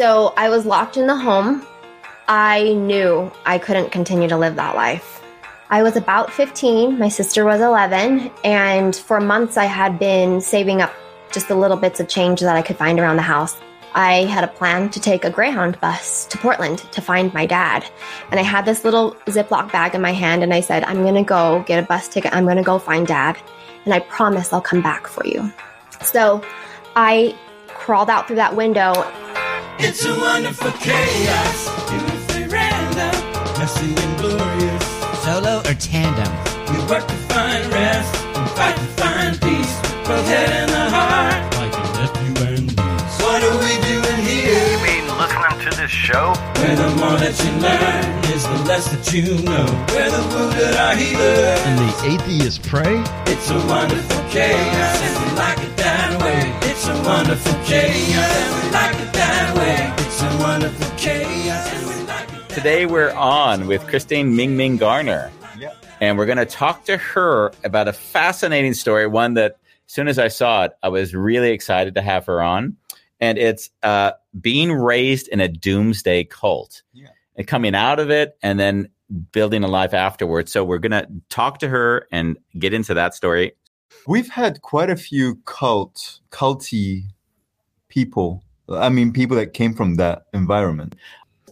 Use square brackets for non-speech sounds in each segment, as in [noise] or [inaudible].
So I was locked in the home. I knew I couldn't continue to live that life. I was about 15, my sister was 11, and for months I had been saving up just the little bits of change that I could find around the house. I had a plan to take a Greyhound bus to Portland to find my dad. And I had this little Ziploc bag in my hand, and I said, I'm gonna go get a bus ticket, I'm gonna go find dad, and I promise I'll come back for you. So I crawled out through that window It's a wonderful chaos, beautifully random, messy and glorious. Solo or tandem? We work to find rest and fight to find peace. Both head and the heart, like a nephew and niece. What are we doing here? You mean listening to this show? Where the more that you learn is the less that you know. Where the wounded are healed. and the atheists pray? It's a wonderful chaos, and we like it that way. It's a wonderful chaos, and we like it that way. It's a wonderful chaos, we like it. Today we're on with Christine Minh Minh Garner. And we're going to talk to her about a fascinating story, one that as soon as I saw it, I was really excited to have her on. And it's uh, being raised in a doomsday cult and coming out of it and then building a life afterwards. So we're going to talk to her and get into that story. We've had quite a few cult, culty people. I mean, people that came from that environment.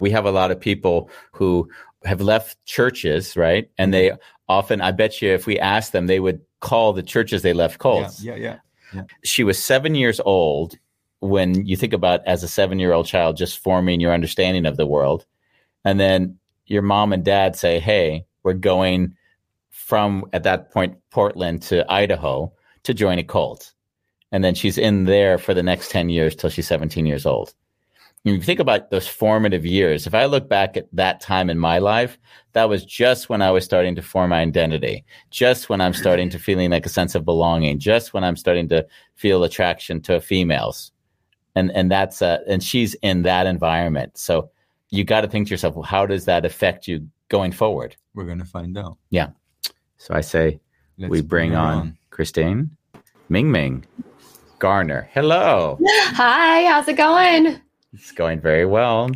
we have a lot of people who have left churches, right? And they often, I bet you, if we asked them, they would call the churches they left cults. Yeah, yeah, yeah. She was seven years old when you think about as a seven year old child just forming your understanding of the world. And then your mom and dad say, Hey, we're going from at that point, Portland to Idaho to join a cult. And then she's in there for the next 10 years till she's 17 years old you think about those formative years. If I look back at that time in my life, that was just when I was starting to form my identity, just when I'm starting to feeling like a sense of belonging, just when I'm starting to feel attraction to females. And and that's uh, and she's in that environment. So you got to think to yourself, well, how does that affect you going forward? We're gonna find out. Yeah. So I say Let's we bring her on, Christine Minh Minh Garner. Hello. Hi, how's it going? It's going very well.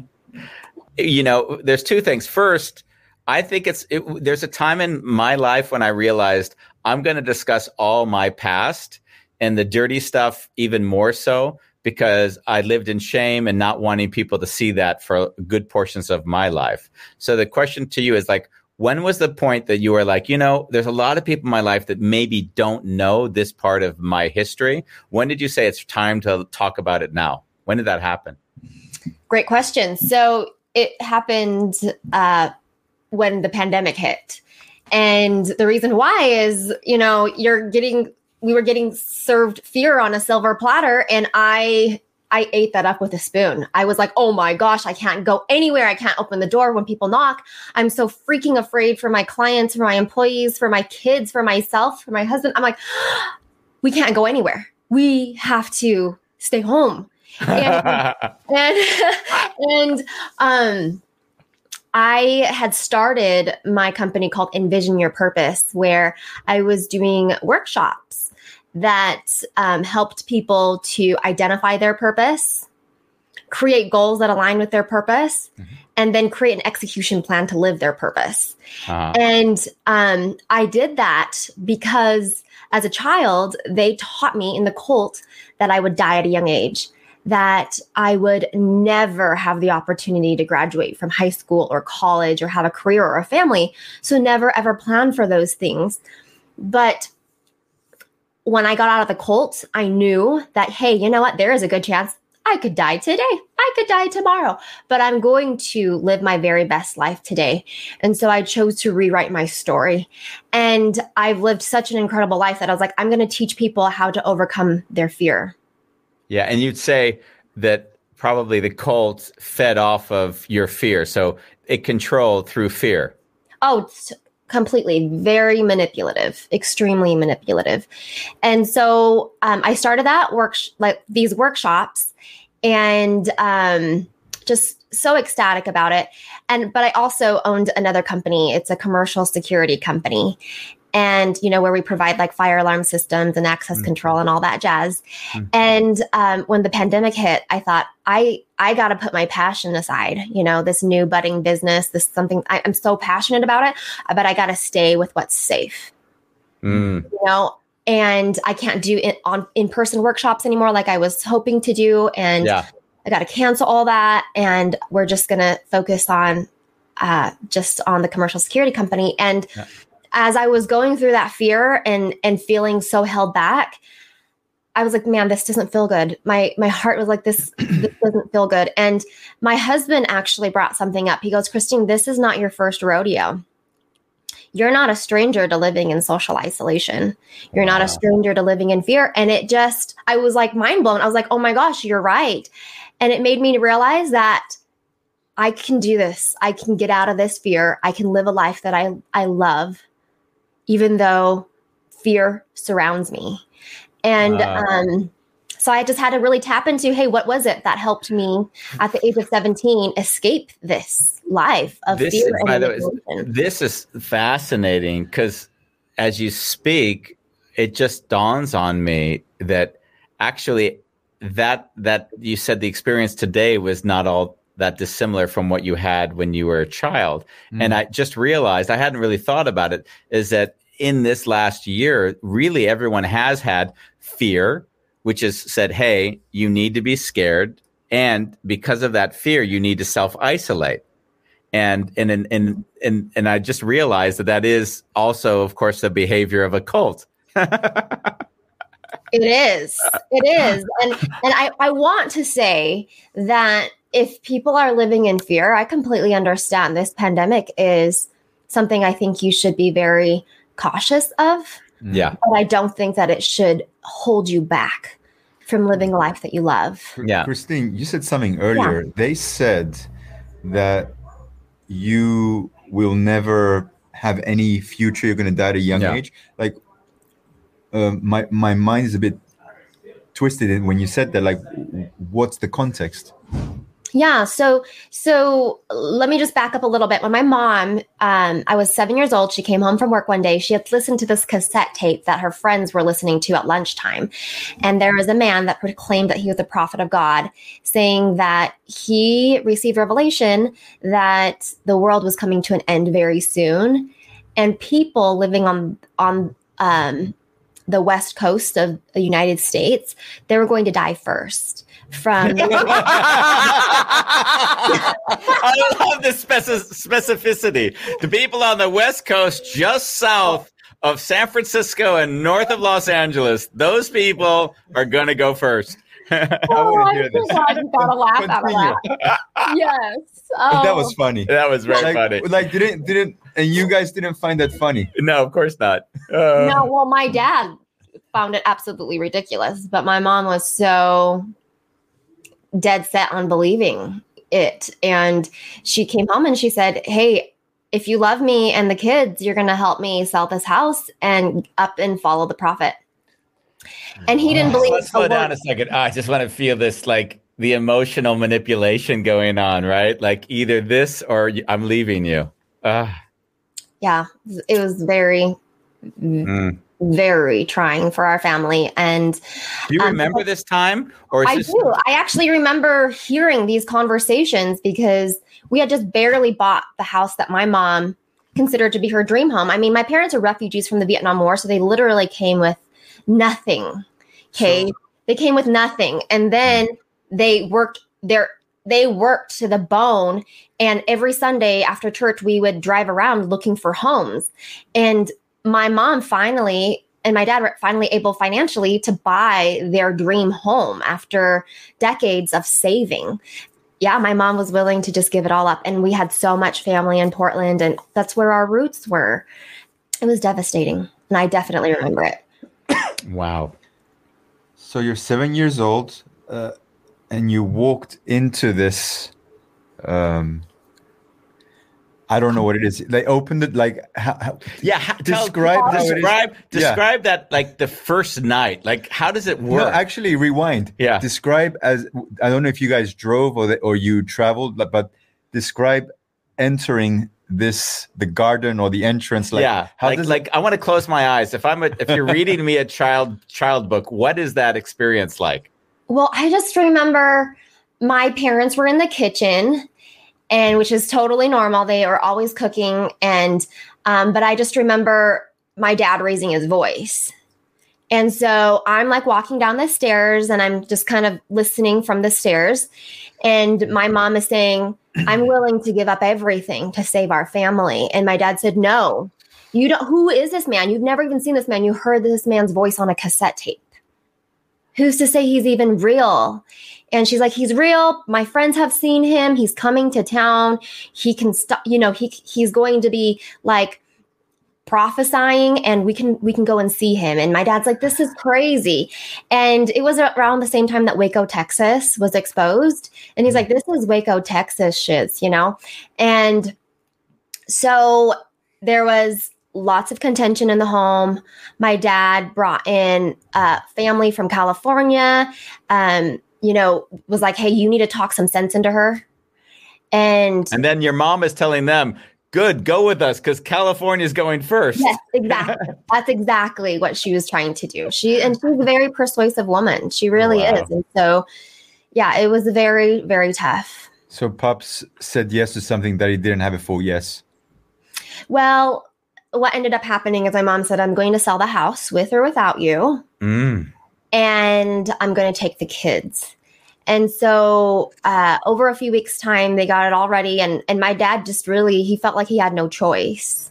You know, there's two things. First, I think it's it, there's a time in my life when I realized I'm going to discuss all my past and the dirty stuff even more so because I lived in shame and not wanting people to see that for good portions of my life. So the question to you is like when was the point that you were like, you know, there's a lot of people in my life that maybe don't know this part of my history. When did you say it's time to talk about it now? When did that happen? Great question. So it happened uh, when the pandemic hit. And the reason why is, you know, you're getting, we were getting served fear on a silver platter. And I, I ate that up with a spoon. I was like, oh my gosh, I can't go anywhere. I can't open the door when people knock. I'm so freaking afraid for my clients, for my employees, for my kids, for myself, for my husband. I'm like, [gasps] we can't go anywhere. We have to stay home. And [laughs] and and um I had started my company called Envision Your Purpose, where I was doing workshops that um, helped people to identify their purpose, create goals that align with their purpose, and then create an execution plan to live their purpose. Uh, And um, I did that because as a child, they taught me in the cult that I would die at a young age, that I would never have the opportunity to graduate from high school or college or have a career or a family. So never ever plan for those things. But when I got out of the cult, I knew that, hey, you know what? There is a good chance I could die today. I could die tomorrow, but I'm going to live my very best life today. And so I chose to rewrite my story. And I've lived such an incredible life that I was like, I'm going to teach people how to overcome their fear. Yeah, and you'd say that probably the cult fed off of your fear, so it controlled through fear. Oh, it's completely very manipulative, extremely manipulative. And so um, I started that work like these workshops, and um, just so ecstatic about it. And but I also owned another company. It's a commercial security company. And you know where we provide like fire alarm systems and access Mm. control and all that jazz. Mm. And um, when the pandemic hit, I thought I I got to put my passion aside. You know, this new budding business, this something I, I'm so passionate about it, but I got to stay with what's safe Mm. you know and i can't do it on in-person workshops anymore like i was hoping to do and Yeah. i got to cancel all that and we're just to focus on uh, just on the commercial security company and Yeah. As i was going through that fear and and feeling so held back i was like man this doesn't feel good my my heart was like this [clears throat] this doesn't feel good and my husband actually brought something up he goes christine this is not your first rodeo you're not a stranger to living in social isolation. You're not a stranger to living in fear. And it just, I was like mind blown. I was like, oh my gosh, you're right. And it made me realize that I can do this. I can get out of this fear. I can live a life that I, I love, even though fear surrounds me. And um, so I just had to really tap into, hey, what was it that helped me at the age of 17 escape this life of This fear is- by the way. This is fascinating because as you speak, it just dawns on me that actually that that you said the experience today was not all that dissimilar from what you had when you were a child. And mm. I just realized I hadn't really thought about it is that in this last year, really everyone has had fear, which has said, hey, you need to be scared. And because of that fear, you need to self isolate and and and and and and I just realized that that is also, of course, the behavior of a cult. [laughs] It is. It is. And and I, I want to say that if people are living in fear, I completely understand this pandemic is something I think you should be very cautious of, Yeah, but I don't think that it should hold you back from living a life that you love. yeah. Christine, you said something earlier. They said that you will never have any future. You're going to die at a young Yeah. age. Like, uh, my my mind is a bit twisted when you said that. Like, what's the context? Yeah. So, so let me just back up a little bit. When my mom, um, I was seven years old, she came home from work one day. She had listened to this cassette tape that her friends were listening to at lunchtime. And there was a man that proclaimed that he was a prophet of God, saying that he received revelation that the world was coming to an end very soon. And people living on, on, um, the west coast of the United States, they were going to die first from [laughs] I love this specificity. The people on the West Coast, just south of San Francisco and north of Los Angeles, those people are going to go first. [laughs] Oh, wanna I'm hear this. glad you got a laugh out of that. yes. Oh, That was funny. that was very like, funny. like didn't didn't and you guys didn't find that funny. No, of course not. Uh, no. Well, my dad found it absolutely ridiculous, but my mom was so dead set on believing it, and she came home and she said, "Hey." If you love me and the kids, you're going to help me sell this house and up and follow the prophet. And he didn't believe. Let's a slow down a second. I just want to feel this like the emotional manipulation going on, right? Like either this or I'm leaving you. Ah, Yeah, it was very, mm. Very trying for our family. And Do you Um, remember this time, or I this do. I actually remember hearing these conversations because we had just barely bought the house that my mom considered to be her dream home. I mean, my parents are refugees from the Vietnam War, so they literally came with nothing. Okay. They came with nothing. And then they worked their they worked to the bone and every Sunday after church we would drive around looking for homes. And my mom finally and my dad were finally able financially to buy their dream home after decades of saving. Yeah, my mom was willing to just give it all up. And we had so much family in Portland, and that's where our roots were. It was devastating. And I definitely remember it. [coughs] wow? So you're seven years old. uh, and you walked into this. Um, I don't know what it is. They opened it like how, how, Yeah, how, tell- Describe how it is. describe Yeah. describe that like the first night. Like how does it work? No, work? actually, rewind. Yeah. Describe as I don't know if you guys drove or the, or you traveled, but, but describe entering this the garden or the entrance. Like, yeah, How like does like I want to close my eyes. If I'm a, if you're reading me a child child book, what is that experience like? Well, I just remember my parents were in the kitchen, and which is totally normal. They are always cooking, and um, but I just remember my dad raising his voice. And so I'm like walking down the stairs and I'm just kind of listening from the stairs. And my mom is saying, I'm [clears throat] willing to give up everything to save our family. And my dad said, No, you don't. Who is this man? You've never even seen this man. You heard this man's voice on a cassette tape. Who's to say he's even real? And she's like, he's real. My friends have seen him. He's coming to town. He can stop, you know, he he's going to be like prophesying and we can we can go and see him. And my dad's like, this is crazy. And it was around the same time that Waco, Texas was exposed. And he's like, this is Waco, Texas shiz, you know? And so there was lots of contention in the home. My dad brought in a family from California. Um, you know, was like, "Hey, you need to talk some sense into her." And And then your mom is telling them, "Good, go with us because California's going first. yes, exactly. [laughs] That's exactly what she was trying to do. She and she's a very persuasive woman. She really Wow. is. And so, yeah, it was very, very tough. So Pops said yes to something that he didn't have a full yes. Well, what ended up happening is my mom said, "I'm going to sell the house with or without you." Mm. And I'm going to take the kids. And so, uh, over a few weeks' time, they got it all ready, and and my dad just really he felt like he had no choice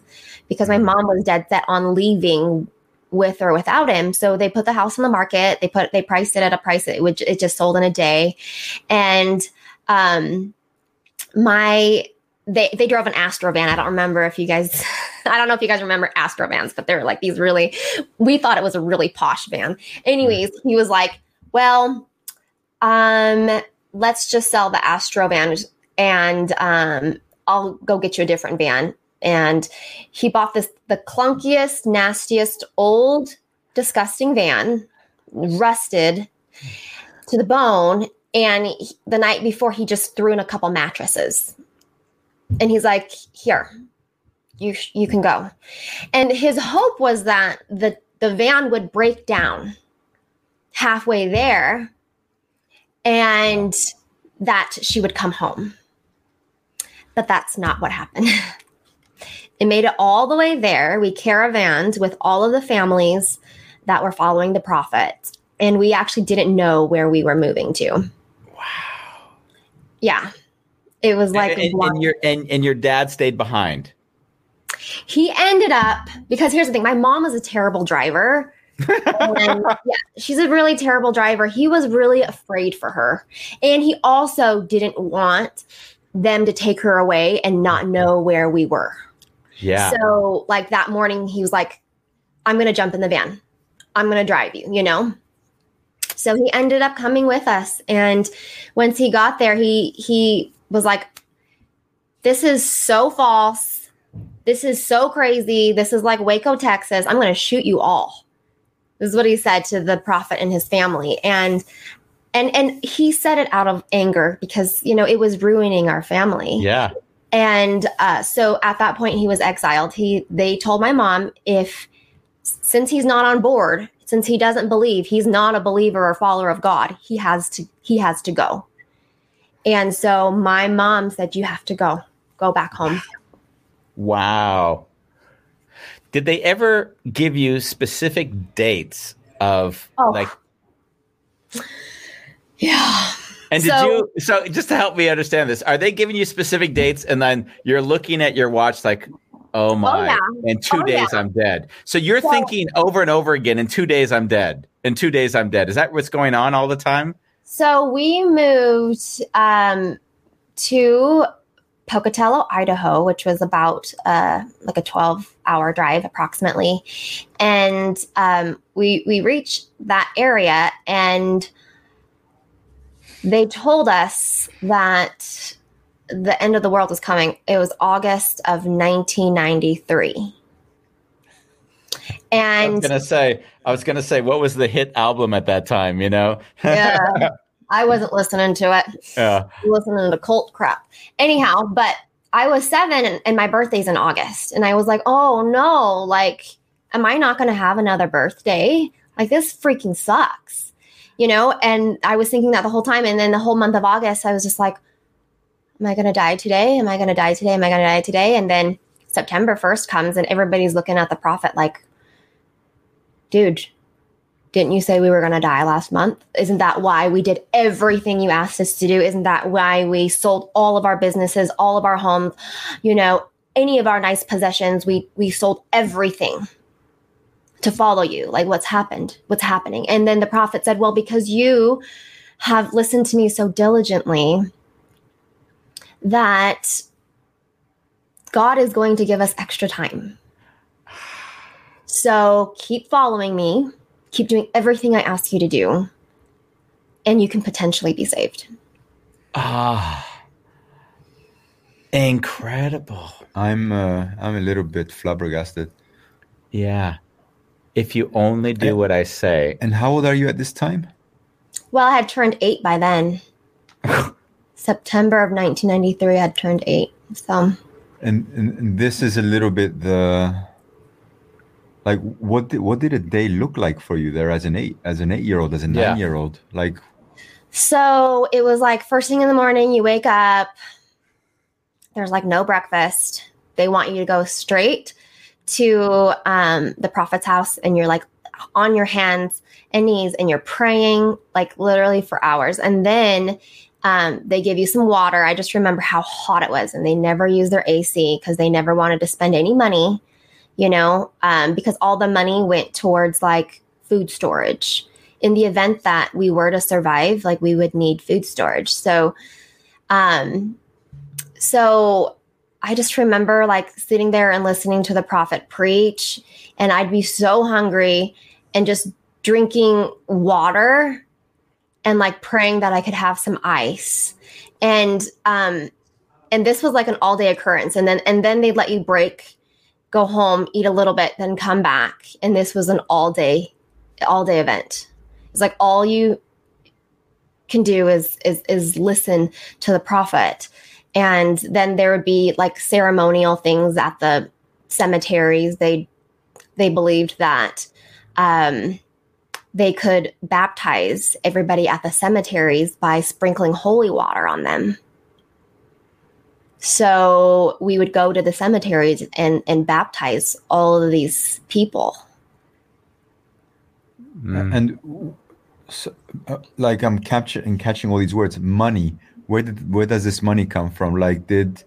because my mom was dead set on leaving with or without him. So they put the house on the market. They put they priced it at a price that which it just sold in a day, and um, my they they drove an Astro van. I don't remember if you guys. I don't know if you guys remember Astro vans, but they were like these really. We thought it was a really posh van. Anyways, he was like, "Well, um, let's just sell the Astro van, and um, I'll go get you a different van." And he bought this the clunkiest, nastiest, old, disgusting van, rusted to the bone. And he- the night before, he just threw in a couple mattresses and he's like here you sh- you can go. And his hope was that the the van would break down halfway there and that she would come home. But that's not what happened. [laughs] It made it all the way there. We caravanned with all of the families that were following the prophet and we actually didn't know where we were moving to. Wow. Yeah. It was like and, and, and your and, and your dad stayed behind. He ended up because here's the thing my mom was a terrible driver. [laughs] And, yeah she's a really terrible driver. He was really afraid for her. And he also didn't want them to take her away and not know where we were. Yeah. so like that morning he was like i'm gonna jump in the van. I'm gonna drive you you know? So he ended up coming with us. And once he got there he he was like this is so false this is so crazy. This is like waco texas. I'm gonna shoot you all this is what he said to the prophet and his family. And and and he said it out of anger because you know it was ruining our family. Yeah. and uh, so at that point he was exiled. He they told my mom if since he's not on board since he doesn't believe he's not a believer or follower of god he has to he has to go. And so my mom said you have to go. Go back home Wow. Did they ever give you specific dates of Oh. like yeah and did So- you so just to help me understand this, are they giving you specific dates and then you're looking at your watch like oh my yeah. in 2 Oh, days yeah. I'm dead. So you're thinking over and over again in 2 days I'm dead. In 2 days I'm dead. Is that what's going on all the time? so we moved um, to Pocatello, Idaho, which was about uh, like a 12 hour drive approximately. And um, we, we reached that area and they told us that the end of the world was coming. It was August of 1993. And I was gonna say, I was gonna say, what was the hit album at that time? You know? yeah, [laughs] I wasn't listening to it. yeah. listening to cult crap. Anyhow, but I was seven and, and my birthday's in August. And I was like, oh no, like, am I not going to have another birthday? Like, this freaking sucks, you know? And I was thinking that the whole time. And then the whole month of August, I was just like, am I going to die today? Am I going to die today? Am I going to die today? And then September 1st comes and everybody's looking at the prophet like, dude, didn't you say we were going to die last month? Isn't that why we did everything you asked us to do? Isn't that why we sold all of our businesses, all of our homes, you know, any of our nice possessions? We we sold everything to follow you. Like what's happened? What's happening? And then the prophet said, "Well, because you have listened to me so diligently that God is going to give us extra time. So keep following me." Keep doing everything I ask you to do, and you can potentially be saved. Ah, incredible. I'm uh, I'm a little bit flabbergasted. Yeah. If you only do what I say, And how old are you at this time? Well, I had turned eight by then. [laughs] September of 1993, I had turned eight. So, And, and, and this is a little bit the like what did, what did a day look like for you there as an eight as an eight year old as a Yeah. nine year old like so it was like first thing in the morning, you wake up. There's like no breakfast. They want you to go straight to um, the prophet's house, and you're like on your hands and knees, and you're praying like literally for hours. And then um, they give you some water. I just remember how hot it was, and they never used their AC because they never wanted to spend any money, you know, um, because all the money went towards like food storage. In the event that we were to survive, like we would need food storage. So, um, so I just remember like sitting there and listening to the prophet preach, and I'd be so hungry and just drinking water and like praying that I could have some ice. And um and this was like an all day occurrence. And then and then they'd let you break, go home, eat a little bit, then come back. And this was an all day, all day event. It's like all you can do is is is listen to the prophet. And then there would be like ceremonial things at the cemeteries. They they believed that um they could baptize everybody at the cemeteries by sprinkling holy water on them. So we would go to the cemeteries and, and baptize all of these people. Mm. and so, uh, like i'm capturing catching all these words money where did where does this money come from like did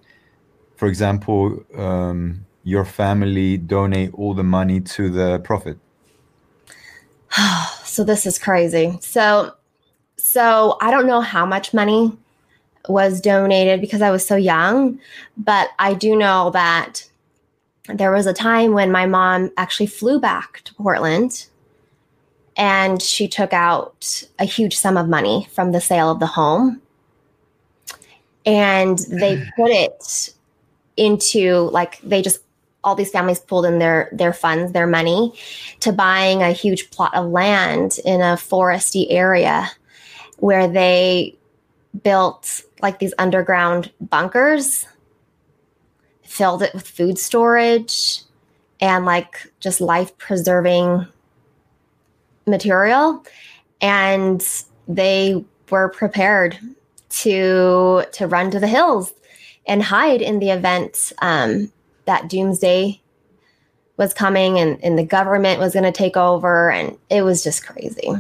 for example um your family donate all the money to the prophet [sighs] So this is crazy. So so I don't know how much money was donated because I was so young, but I do know that there was a time when my mom actually flew back to Portland and she took out a huge sum of money from the sale of the home. And they [sighs] put it into like they just all these families pulled in their their funds their money to buying a huge plot of land in a foresty area where they built like these underground bunkers filled it with food storage and like just life preserving material. And they were prepared to to run to the hills and hide in the event um, that doomsday was coming and, and the government was going to take over. And it was just crazy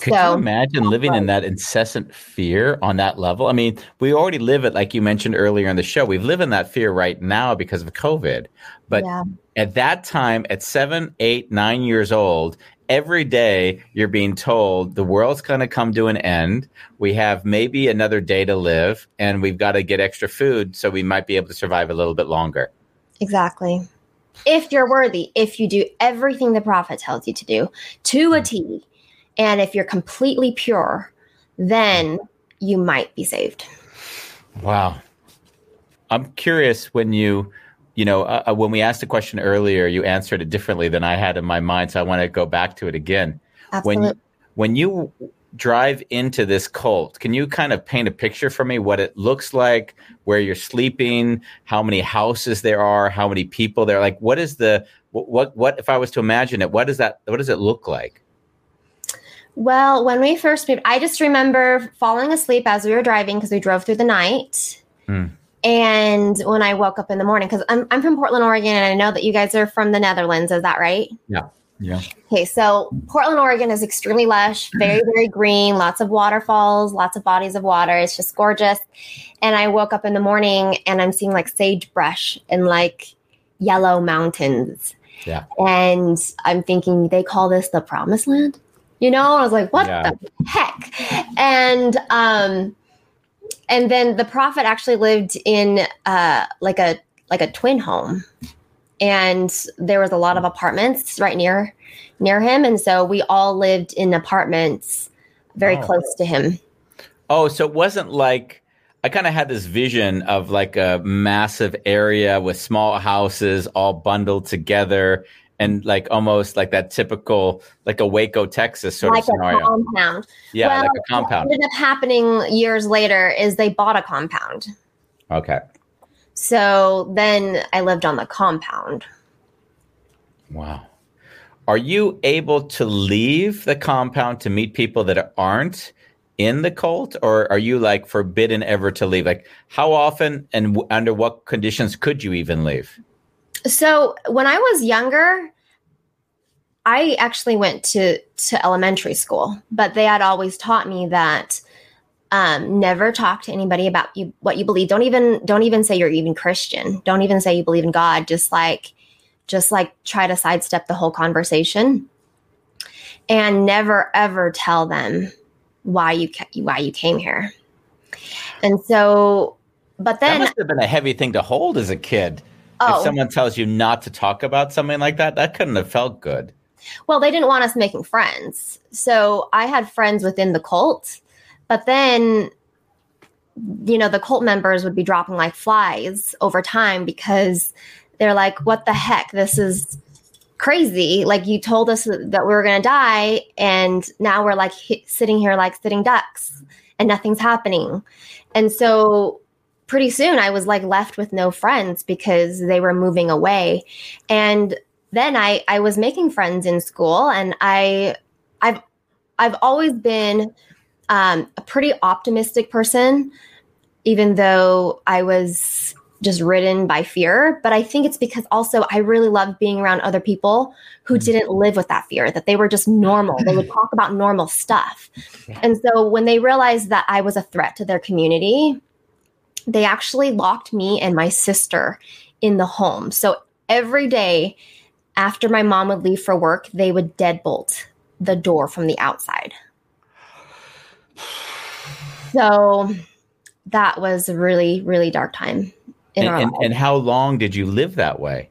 Could So- you imagine living in that incessant fear on that level? I mean, we already live it, like you mentioned earlier in the show. We live in that fear right now because of COVID. But yeah at that time, at seven, eight, nine years old, every day you're being told the world's going to come to an end. We have maybe another day to live, and we've got to get extra food so we might be able to survive a little bit longer. exactly if you're worthy if you do everything the prophet tells you to do to a hmm. t and if you're completely pure then you might be saved. Wow. I'm curious when you, you know, uh, uh, when we asked a question earlier, you answered it differently than I had in my mind. So I want to go back to it again. Absolutely. When, when you drive into this cult, can you kind of paint a picture for me what it looks like, where you're sleeping, how many houses there are, how many people there? Like, what is the, what, what, what if I was to imagine it, what does that, what does it look like? Well, when we first moved, I just remember falling asleep as we were driving because we drove through the night. Hmm. And when I woke up in the morning, because I'm, I'm from Portland, Oregon, and I know that you guys are from the Netherlands. Is that right? Yeah. Yeah. Okay, so Portland, Oregon is extremely lush, very, very green, lots of waterfalls, lots of bodies of water. It's just gorgeous. And I woke up in the morning and I'm seeing like sagebrush and like yellow mountains. Yeah. And I'm thinking they call this the promised land. You know, I was like, what Yeah. the heck? And um and then the prophet actually lived in uh like a like a twin home and there was a lot of apartments right near near him and so we all lived in apartments very Oh. close to him Oh, so it wasn't like I kind of had this vision of like a massive area with small houses all bundled together and like almost like that typical like a Waco, Texas sort like of scenario. compound yeah, Well, like a compound. what ended up happening years later is they bought a compound Okay. so then i lived on the compound Wow. Are you able to leave the compound to meet people that aren't in the cult or are you like forbidden ever to leave? Like how often and w- under what conditions could you even leave? So when i was younger i actually went to to elementary school but they had always taught me that um, never talk to anybody about you what you believe. Don't even don't even say you're even christian. Don't even say you believe in god. Just like just like try to sidestep the whole conversation. And never ever tell them why you ca- why you came here. And so but That then must have been a heavy thing to hold as a kid. If oh someone tells you not to talk about something like that, that couldn't have felt good. Well, they didn't want us making friends. So I had friends within the cult, but then, you know, the cult members would be dropping like flies over time because they're like, what the heck? This is crazy. Like, you told us that we were going to die, and now we're like hi- sitting here like sitting ducks and nothing's happening. And so, pretty soon I was like left with no friends because they were moving away. And then I I was making friends in school, and I I've I've always been um, a pretty optimistic person, even though I was just ridden by fear. But I think it's because also I really love being around other people who didn't live with that fear, that they were just normal. they would talk about normal stuff. And so when they realized that I was a threat to their community, they actually locked me and my sister in the home. So every day after my mom would leave for work, they would deadbolt the door from the outside. [sighs] So that was a really, really dark time in And, our and, and how long did you live that way?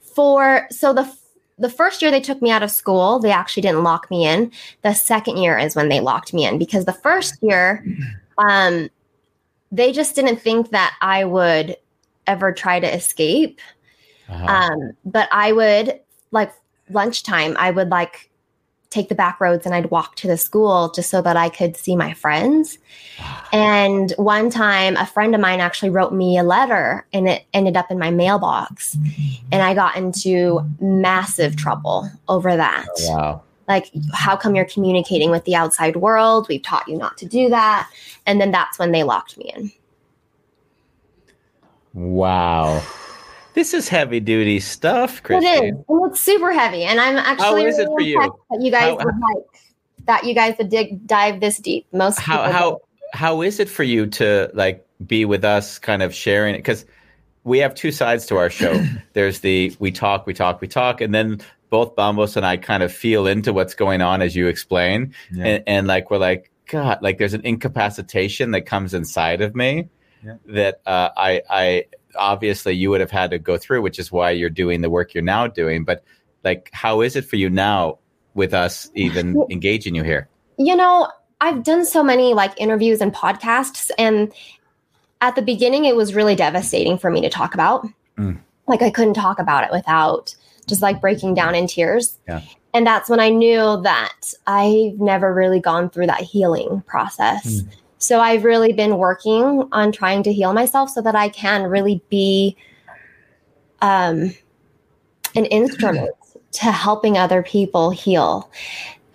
For so the the first year they took me out of school, they actually didn't lock me in. The second year is when they locked me in because the first year, um, they just didn't think that I would ever try to escape. Uh-huh. Um, but I would like lunchtime, I would like take the back roads and I'd walk to the school just so that I could see my friends. [sighs] And one time, a friend of mine actually wrote me a letter and it ended up in my mailbox. And I got into massive trouble over that. Oh, wow. Like, how come you're communicating with the outside world? We've taught you not to do that. And then that's when they locked me in. Wow. This is heavy duty stuff, It is. Christine. And it's super heavy. And I'm actually is it really for you? that you guys How- would like that you guys would dig dive this deep. Most How how don't. how is it for you to like be with us kind of sharing it because we have two sides to our show. [clears throat] There's the we talk, we talk, we talk, and then both Bambos and I kind of feel into what's going on as you explain. Yeah. And, and like we're like, God, like there's an incapacitation that comes inside of me Yeah. that uh, I I obviously you would have had to go through, which is why you're doing the work you're now doing. But like, how is it for you now with us even [laughs] engaging you here? you know, I've done so many like interviews and podcasts, and at the beginning, it was really devastating for me to talk about. Mm. Like I couldn't talk about it without just like breaking down in tears. Yeah. And that's when I knew that I've never really gone through that healing process. So I've really been working on trying to heal myself so that I can really be um, an instrument to helping other people heal.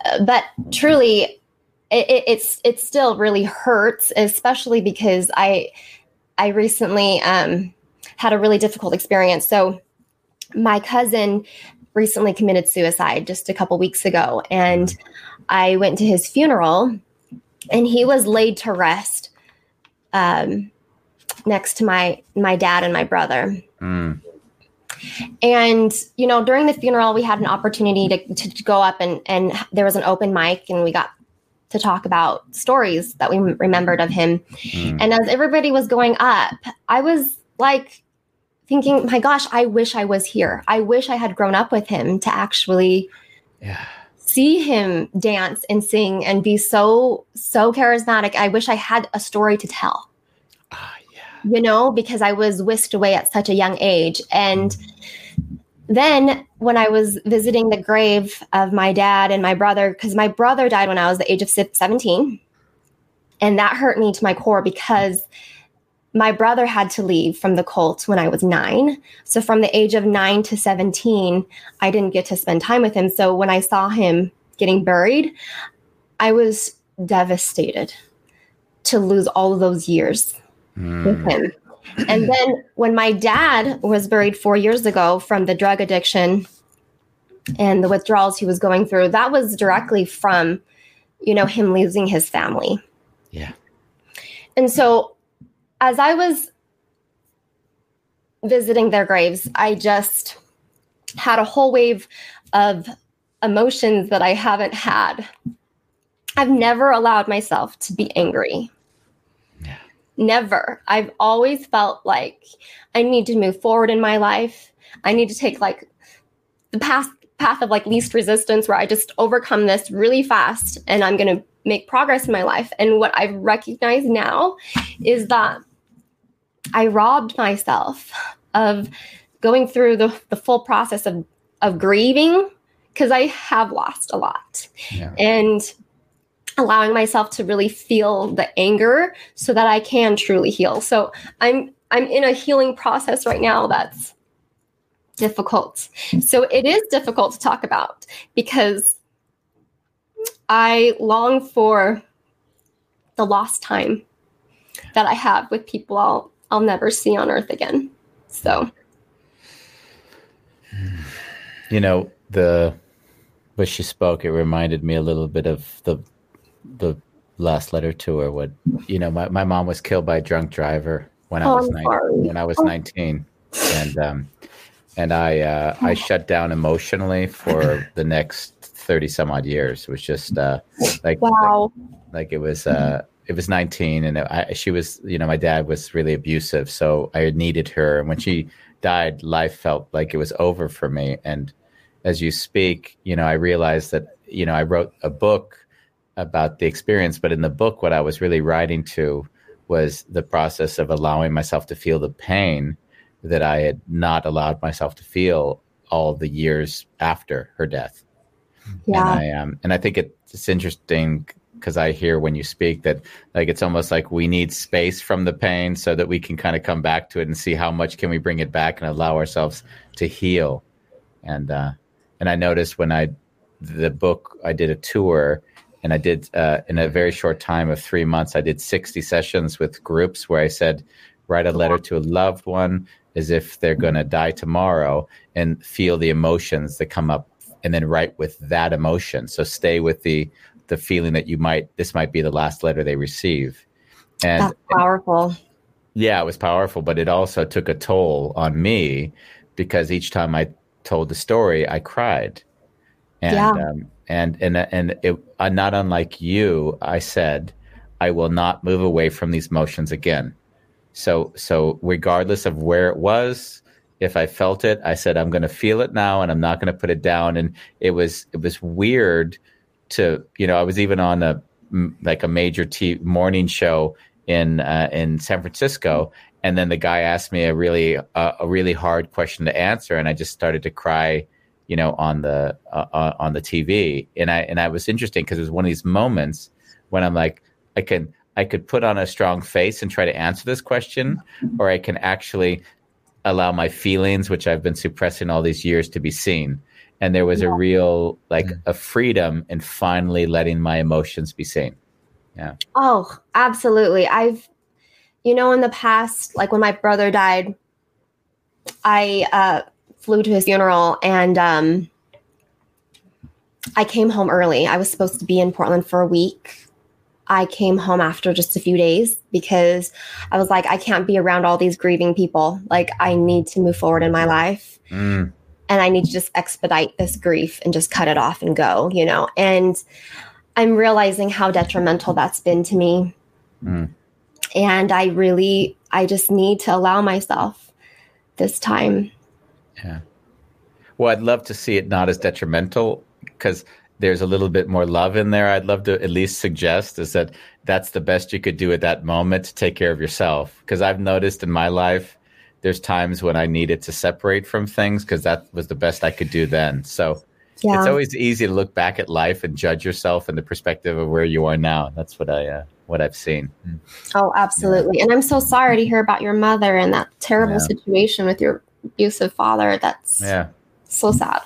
Uh, But truly, it, it, it's it still really hurts, especially because I I recently um, had a really difficult experience. So my cousin recently committed suicide just a couple weeks ago, and I went to his funeral, and he was laid to rest um, next to my my dad and my brother. Mm. And you know, during the funeral, we had an opportunity to, to go up and and there was an open mic, and we got to talk about stories that we remembered of him. Mm. And as everybody was going up, I was like thinking, "My gosh, I wish I was here. I wish I had grown up with him to actually Yeah. see him dance and sing and be so so charismatic. I wish I had a story to tell." Ah, yeah. you know, because I was whisked away at such a young age. And then when I was visiting the grave of my dad and my brother, because my brother died when I was the age of 17, and that hurt me to my core because my brother had to leave from the cult when I was nine. So from the age of nine to 17, I didn't get to spend time with him. So when I saw him getting buried, I was devastated to lose all of those years with Mm. him. And then when my dad was buried four years ago from the drug addiction and the withdrawals he was going through, that was directly from, you know, him losing his family. Yeah. And so as I was visiting their graves, I just had a whole wave of emotions that I haven't had. I've never allowed myself to be angry. Yeah. Never. I've always felt like I need to move forward in my life. I need to take like the path path of like least resistance where I just overcome this really fast and I'm going to make progress in my life. And what I've recognized now is that I robbed myself of going through the, the full process of, of grieving because I have lost a lot Yeah. and allowing myself to really feel the anger so that I can truly heal. So I'm I'm in a healing process right now that's difficult. So it is difficult to talk about because I long for the lost time that I have with people I'll I'll never see on earth again. So You know, the when she spoke, it reminded me a little bit of the the last letter to her. What you know, my, my mom was killed by a drunk driver when I Oh, was I'm nine, when I was nineteen, and um, and I uh, I shut down emotionally for the next thirty some odd years. It was just uh, like wow. like it was uh it was 19 and I, she was you know my dad was really abusive so i needed her. And when she died life felt like it was over for me. And as you speak you know i realized that you know i wrote a book about the experience but in the book what i was really writing to was the process of allowing myself to feel the pain that i had not allowed myself to feel all the years after her death. Yeah. and I um and I think it's interesting because I hear when you speak that like it's almost like we need space from the pain so that we can kind of come back to it and see how much can we bring it back and allow ourselves to heal. And uh and I noticed when I the book I did a tour and I did uh, in a very short time of three months I did sixty sessions with groups where I said write a letter to a loved one as if they're going to die tomorrow and feel the emotions that come up and then write with that emotion so stay with the the feeling that you might this might be the last letter they receive and That's powerful. yeah, it was powerful, but it also took a toll on me because each time I told the story, I cried. And Yeah. um, and and and it, uh, not unlike you, I said, I will not move away from these motions again. So so regardless of where it was, if I felt it, I said I'm going to feel it now, and I'm not going to put it down. And it was it was weird to you know I was even on a like a major t- morning show in uh, in San Francisco, and then the guy asked me a really uh, a really hard question to answer, and I just started to cry, you know, on the uh, uh, on the TV, and I and I was interesting because it was one of these moments when I'm like, I can I could put on a strong face and try to answer this question, or I can actually allow my feelings, which I've been suppressing all these years, to be seen. And there was a real like a freedom in finally letting my emotions be seen. Yeah. Oh, absolutely. I've, you know, in the past, like when my brother died, I uh, flew to his funeral and um, I came home early. I was supposed to be in Portland for a week. I came home after just a few days because I was like, I can't be around all these grieving people. Like, I need to move forward in my life Mm, and I need to just expedite this grief and just cut it off and go, you know. And I'm realizing how detrimental that's been to me. Mm. And I really, I just need to allow myself this time. yeah. Well, I'd love to see it not as detrimental because there's a little bit more love in there. I'd love to at least suggest is that that's the best you could do at that moment to take care of yourself. Because I've noticed in my life, there's times when I needed to separate from things because that was the best I could do then. So Yeah. it's always easy to look back at life and judge yourself in the perspective of where you are now. That's what I uh, what I've seen. oh, absolutely. And I'm so sorry to hear about your mother and that terrible Yeah. situation with your abusive father. That's Yeah, so sad.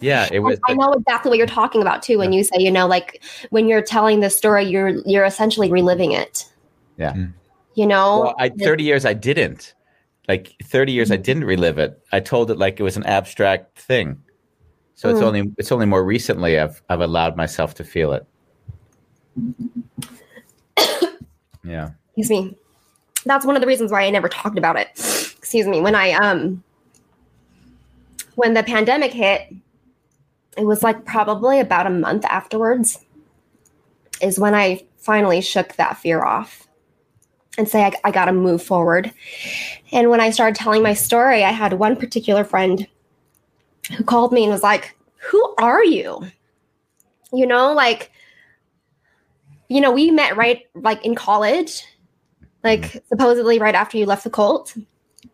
yeah. It was. I know exactly what you're talking about too when you say, you know, like when you're telling the story, you're you're essentially reliving it. Yeah. Mm. You know? Well, I, 30 years I didn't. Like 30 years I didn't relive it. I told it like it was an abstract thing. So it's Mm. only it's only more recently I've I've allowed myself to feel it. [coughs] Yeah. excuse me that's one of the reasons why i never talked about it excuse me when i um when the pandemic hit it was like probably about a month afterwards is when i finally shook that fear off and say i, I gotta move forward and when i started telling my story i had one particular friend who called me and was like who are you you know like you know, we met right like in college, like mm-hmm. supposedly right after you left the cult.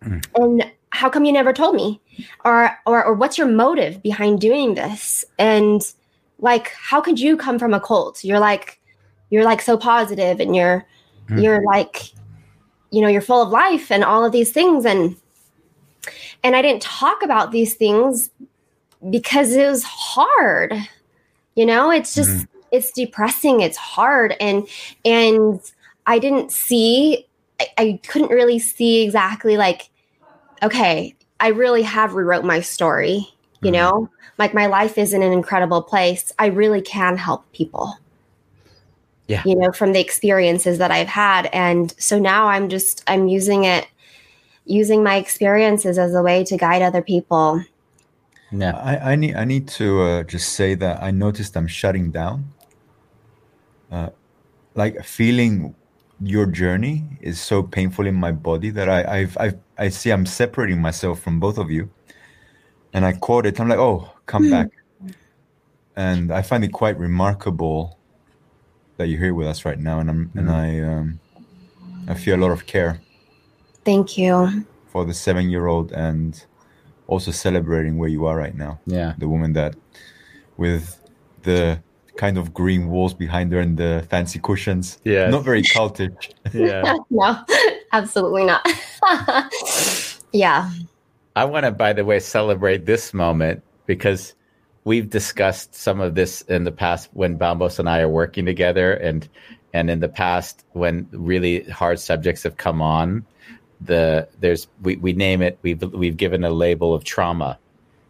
Mm-hmm. And how come you never told me? Or or or what's your motive behind doing this? And like how could you come from a cult? You're like you're like so positive and you're Mm-hmm. you're like you know, you're full of life and all of these things. And and I didn't talk about these things because it was hard. You know, it's just mm-hmm. it's depressing it's hard. And and i didn't see I, I couldn't really see exactly like okay i really have rewrote my story you mm-hmm. know? Like my life is in an incredible place. I really can help people Yeah. you know from the experiences that i've had and so now i'm just i'm using it using my experiences as a way to guide other people Yeah. I, I need I need to uh, just say that I noticed I'm shutting down. Uh, like feeling your journey is so painful in my body that I I've, I've I see I'm separating myself from both of you, and I caught it. I'm like, oh, come back, and I find it quite remarkable that you're here with us right now, and I'm and I um, I feel a lot of care. Thank you. For the seven year old and also celebrating where you are right now. Yeah. the woman that with the kind of green walls behind her and the fancy cushions. Yeah, not very cultish. [laughs] Yeah. [laughs] no absolutely not. [laughs] Yeah. I want to, by the way, celebrate this moment because we've discussed some of this in the past when Bambos and I are working together, and and in the past when really hard subjects have come on, the there's we, we name it we've we've given a label of trauma.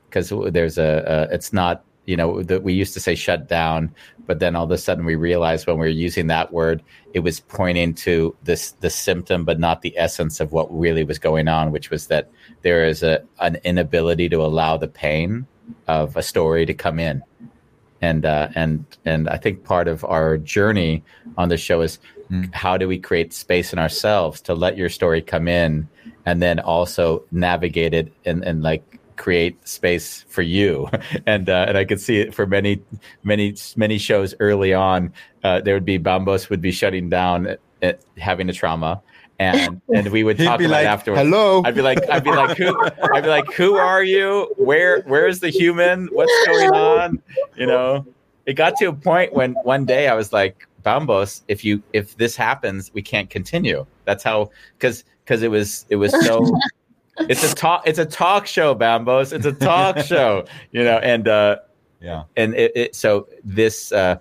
Because there's a, a it's not you know that we used to say shut down but then all of a sudden we realized when we were using that word it was pointing to this the symptom but not the essence of what really was going on which was that there is a an inability to allow the pain of a story to come in. And uh, and and I think part of our journey on the show is how do we create space in ourselves to let your story come in and then also navigate it and, and like create space for you, [laughs] and uh, and I could see it for many many many shows early on. Uh, there would be Bambos would be shutting down, at, at having a trauma, and and we would [laughs] talk about like, it afterwards. "Hello." I'd be like, I'd be like, who? I'd be like, who are you? Where where's the human? What's going on? You know, it got to a point when one day I was like, Bambos, if you if this happens, we can't continue. That's how because because it was it was so. [laughs] It's a talk. It's a talk show, Bambos. It's a talk [laughs] show, you know. And uh, Yeah. and it, it so this uh,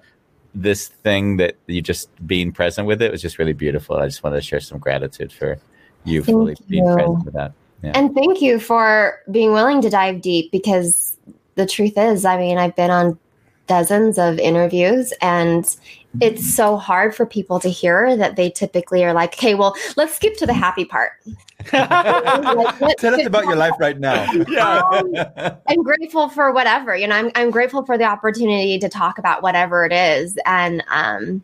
this thing that you just being present with it was just really beautiful. I just wanted to share some gratitude for you Thank fully being you. present with that. Yeah. And thank you for being willing to dive deep because the truth is, I mean, I've been on dozens of interviews and it's so hard for people to hear that they typically are like, okay, well, let's skip to the happy part. [laughs] Like, Tell us about your life right now. [laughs] Um, I'm grateful for whatever, you know, I'm, I'm grateful for the opportunity to talk about whatever it is. And um,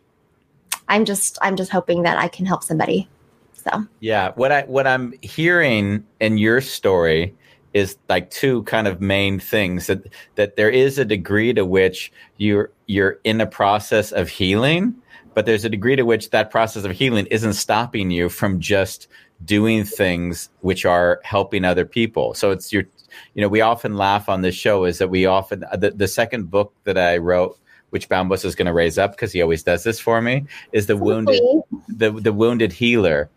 I'm just, I'm just hoping that I can help somebody. So Yeah, what I what I'm hearing in your story is like two kind of main things that that there is a degree to which you're you're in a process of healing, but there's a degree to which that process of healing isn't stopping you from just doing things which are helping other people. So it's your you know, we often laugh on this show is that we often uh, the, the second book that I wrote which Bambos is going to raise up because he always does this for me is the wounded the the wounded healer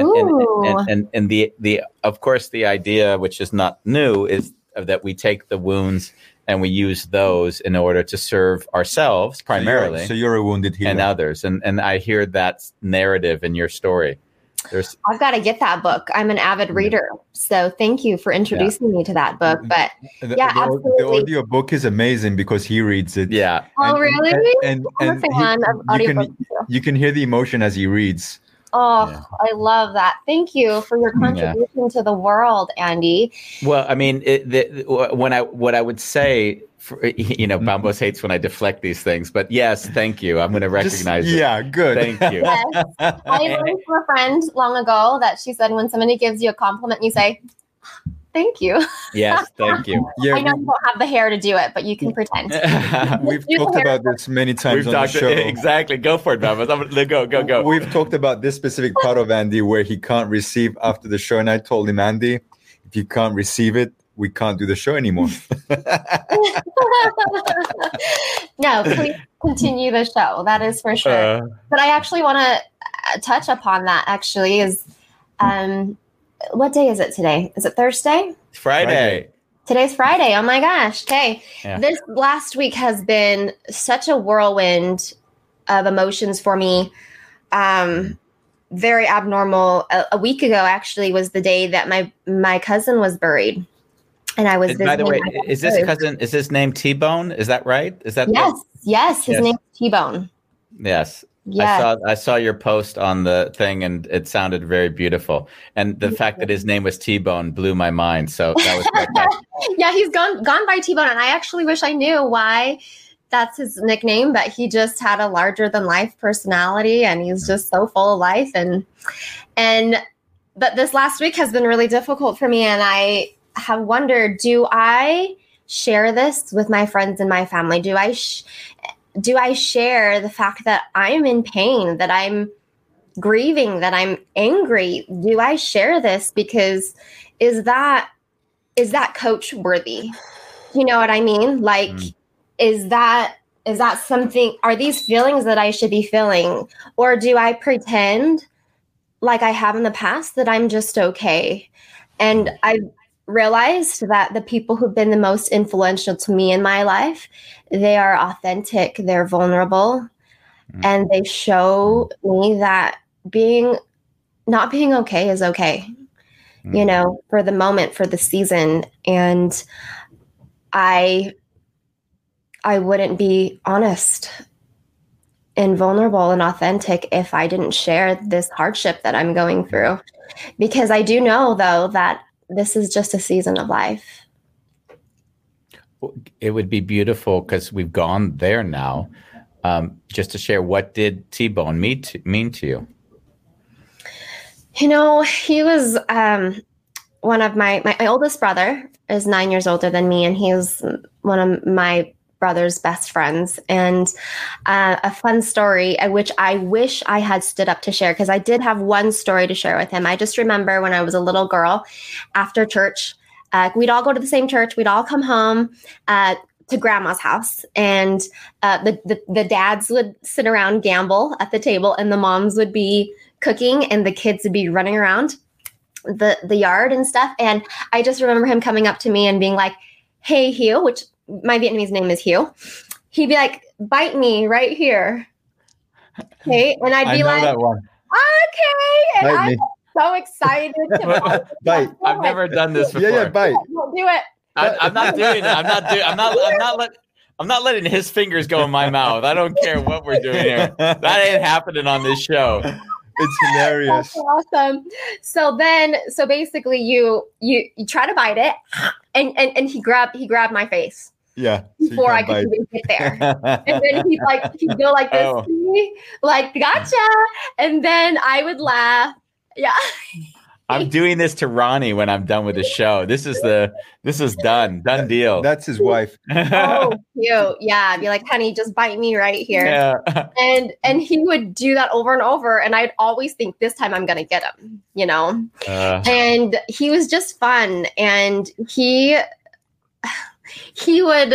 and and, and and and the the of course the idea which is not new is that we take the wounds and we use those in order to serve ourselves primarily So you're, so you're a wounded healer. and others and and I hear that narrative in your story there's I've got to get that book. I'm an avid mm-hmm. reader. So thank you for introducing me to that book. Mm-hmm. But the, Yeah, the, absolutely. the audio book is amazing because he reads it. yeah oh, And- really? And, I'm and, a he- fan of you, audiobooks. can, you can hear the emotion as he reads. Oh, Yeah. I love that. Thank you for your Yeah. contribution to the world, Andy. well I mean it, the, when I what I would say for, [laughs] you know mm-hmm. Bambos hates when I deflect these things but yes thank you I'm going to Just- recognize it yeah, good. Thank you. Yes. I learned from a friend long ago that she said when somebody gives you a compliment, you say, Thank you. yes thank you [laughs] yeah, I know you don't have the hair to do it, but you can pretend. we, [laughs] we've talked about this many times We've on the talked [laughs] show. exactly. Go for it, Bambos. Go, go, go. We've talked about this specific part of Andy where he can't receive after the show, and I told him, Andy, if you can't receive it, we can't do the show anymore. no, please continue the show. That is for sure. Uh, but I actually want to touch upon that. Actually, is um, what day is it today? Is it Thursday? Friday. Friday. Today's Friday. Oh my gosh. Okay. Yeah. This last week has been such a whirlwind of emotions for me. Um, very abnormal. A, a week ago, actually, was the day that my my cousin was buried, and I was. And by the way, my is this cousin. cousin? Is his name T Bone? Is that right? Is that the- Yes, yes. His Yes. name's T Bone. yes. I saw I saw your post on the thing, and it sounded very beautiful. And the fact that his name was T Bone blew my mind. So that was [laughs] yeah, he's gone gone by T Bone, and I actually wish I knew why that's his nickname. But he just had a larger than life personality, and he's mm. just so full of life. And and but this last week has been really difficult for me, and I have wondered: Do I share this with my friends and my family? Do I sh- do I share the fact that I'm in pain, that I'm grieving, that I'm angry? Do I share this because is that is that coach worthy? You know what I mean? Like Mm. is that is that something are these feelings that I should be feeling or do I pretend like I have in the past that I'm just okay? And I realized that the people who've been the most influential to me in my life, they are authentic, they're vulnerable, Mm. and they show me that being not being okay is okay you Mm. know, for the moment, for the season. And I I wouldn't be honest and vulnerable and authentic if I didn't share this hardship that I'm going through. Because I do know though that this is just a season of life. It would be beautiful because we've gone there now. Um, just to share, what did T Bone mean to, mean to you? You know, he was um one of my, my my oldest brother is nine years older than me, and he was one of my brother's best friends. And uh, a fun story, uh, which I wish I had stood up to share, because I did have one story to share with him. I just remember when I was a little girl after church, uh, we'd all go to the same church, we'd all come home. Uh, to grandma's house and uh, the, the the dads would sit around gamble at the table and the moms would be cooking and the kids would be running around the the yard and stuff and i just remember him coming up to me and being like hey hugh which my vietnamese name is hugh he'd be like bite me right here okay and i'd I be know like that one. okay and Bite i'm me. so excited to [laughs] Bite. I've never done this before. Yeah, yeah, bite. Don't do it I, I'm not doing it. I'm not doing. I'm not. I'm not let. I'm not letting his fingers go in my mouth. I don't care what we're doing here. That ain't happening on this show. It's hilarious. That's awesome. So then, so basically, you you you try to bite it, and and, and he grabbed he grabbed my face Yeah. so before I can't could even get there. [laughs] And then he'd like he'd go like this, Oh. to me, like gotcha, and then I would laugh. Yeah, I'm [laughs] doing this to Ronnie when I'm done with the show. This is the. This is done. Done deal. That's his wife. [laughs] oh cute. Yeah, be like, honey, just bite me right here. yeah. And and he would do that over and over, and I'd always think this time I'm gonna get him. You know. Uh, and he was just fun and he he would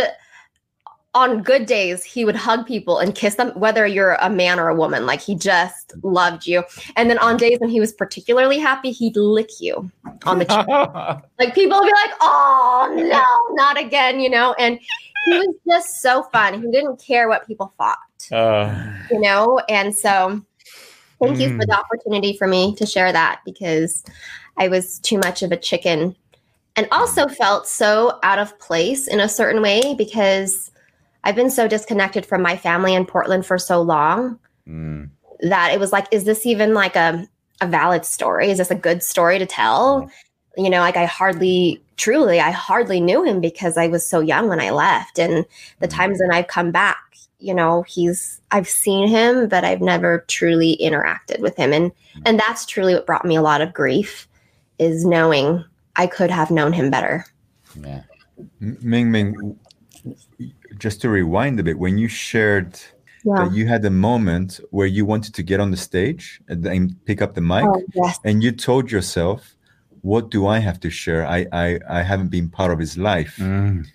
on good days he would hug people and kiss them whether you're a man or a woman. Like he just loved you. And then on days when he was particularly happy he'd lick you on the cheek [laughs] like people would be like oh no not again you know? And he was just so fun. He didn't care what people thought uh, you know? And so thank you for Mm. the opportunity for me to share that because i was too much of a chicken and mm-hmm. also felt so out of place in a certain way because i've been so disconnected from my family in portland for so long mm, that it was like is this even like a, a valid story? Is this a good story to tell? Mm-hmm. You know like i hardly truly i hardly knew him because i was so young when i left. And the mm-hmm. times when i've come back you know he's i've seen him but i've never truly interacted with him. And and that's truly what brought me a lot of grief is knowing i could have known him better yeah. Minh Minh, just to rewind a bit, when you shared yeah that you had a moment where you wanted to get on the stage and then pick up the mic, oh, yes and you told yourself, "What do I have to share? I I, I haven't been part of his life." Mm,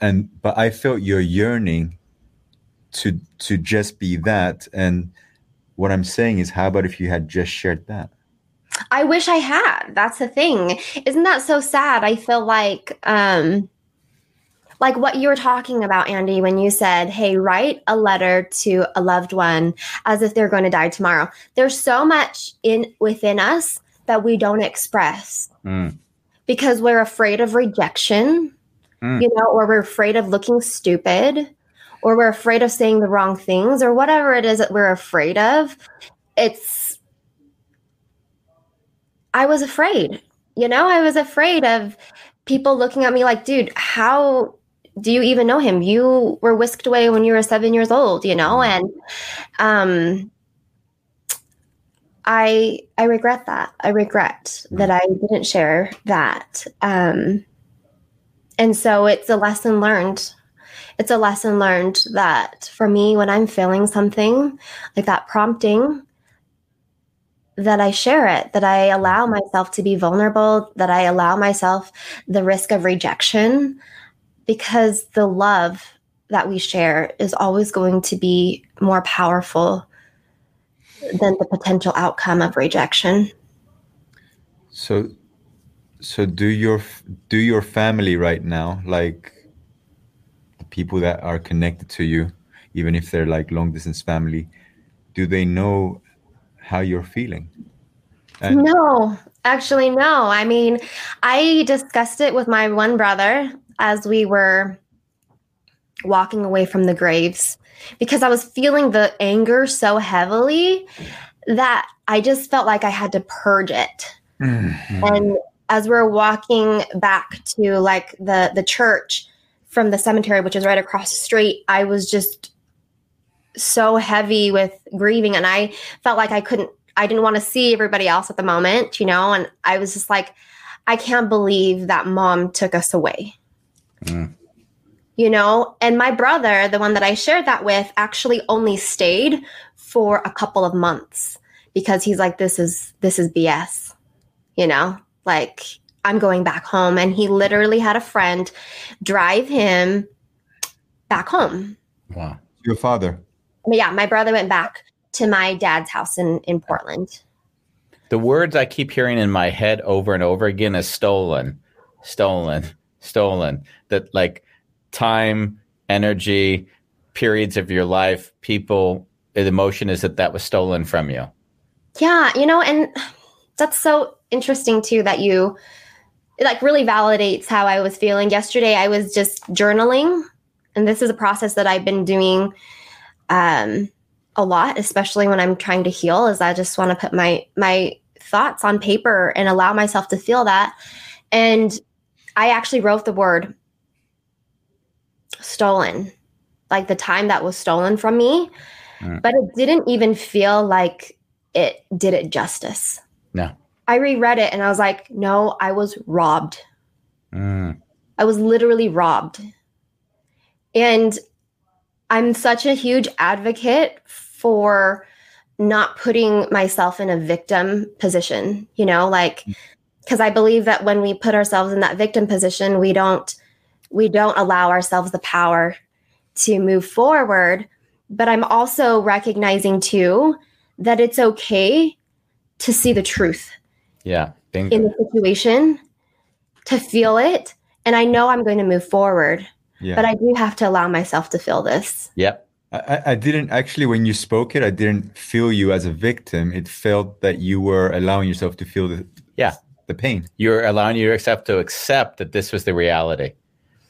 and but I felt your yearning to to just be that. And what I'm saying is, how about if you had just shared that? I wish I had. That's the thing. Isn't that so sad? I feel like um like what you were talking about Andy when you said, "Hey, write a letter to a loved one as if they're going to die tomorrow." There's so much in within us that we don't express mm, because we're afraid of rejection, Mm. you know, or we're afraid of looking stupid, or we're afraid of saying the wrong things, or whatever it is that we're afraid of. It's, I was afraid, you know, I was afraid of people looking at me like, dude, how do you even know him? You were whisked away when you were seven years old, you know, and, um, I I regret that. I regret that I didn't share that. Um, and so it's a lesson learned. It's a lesson learned that for me, when I'm feeling something like that prompting, that I share it, that I allow mm-hmm. myself to be vulnerable, that I allow myself the risk of rejection, because the love that we share is always going to be more powerful than the potential outcome of rejection. So, so do your do your family right now, like the people that are connected to you, even if they're like long distance family, do they know how you're feeling? And No, actually, no. I mean, I discussed it with my one brother as we were walking away from the graves because I was feeling the anger so heavily that I just felt like I had to purge it. Mm-hmm. And as we're walking back to like the the church from the cemetery, which is right across the street, I was just so heavy with grieving, and I felt like I couldn't. I didn't want to see everybody else at the moment, you know. And I was just like, I can't believe that mom took us away. Mm. You know, and my brother, the one that I shared that with, actually only stayed for a couple of months because he's like, this is this is BS. You know, like I'm going back home. And he literally had a friend drive him back home. Wow. Your father. But yeah, my brother went back to my dad's house in, in Portland. The words I keep hearing in my head over and over again is stolen, stolen, stolen. That like time, energy, periods of your life, people, the emotion is that that was stolen from you. Yeah, you know, and that's so interesting too that you it like really validates how I was feeling yesterday. I was just journaling, and this is a process that I've been doing um, a lot, especially when I'm trying to heal. Is I just want to put my my thoughts on paper and allow myself to feel that. And I actually wrote the word stolen, like the time that was stolen from me, Mm. but it didn't even feel like it did it justice. No. I reread it and I was like, no, I was robbed. Mm. I was literally robbed. And I'm such a huge advocate for not putting myself in a victim position, you know, like mm. because I believe that when we put ourselves in that victim position, we don't we don't allow ourselves the power to move forward. But I'm also recognizing too that it's okay to see the truth Yeah. Bingo. in the situation, to feel it. And I know I'm going to move forward, Yeah. but I do have to allow myself to feel this. Yep. I, I- I didn't actually, when you spoke it, I didn't feel you as a victim. It felt that you were allowing yourself to feel the, Yeah. the pain. You're allowing yourself to accept that this was the reality.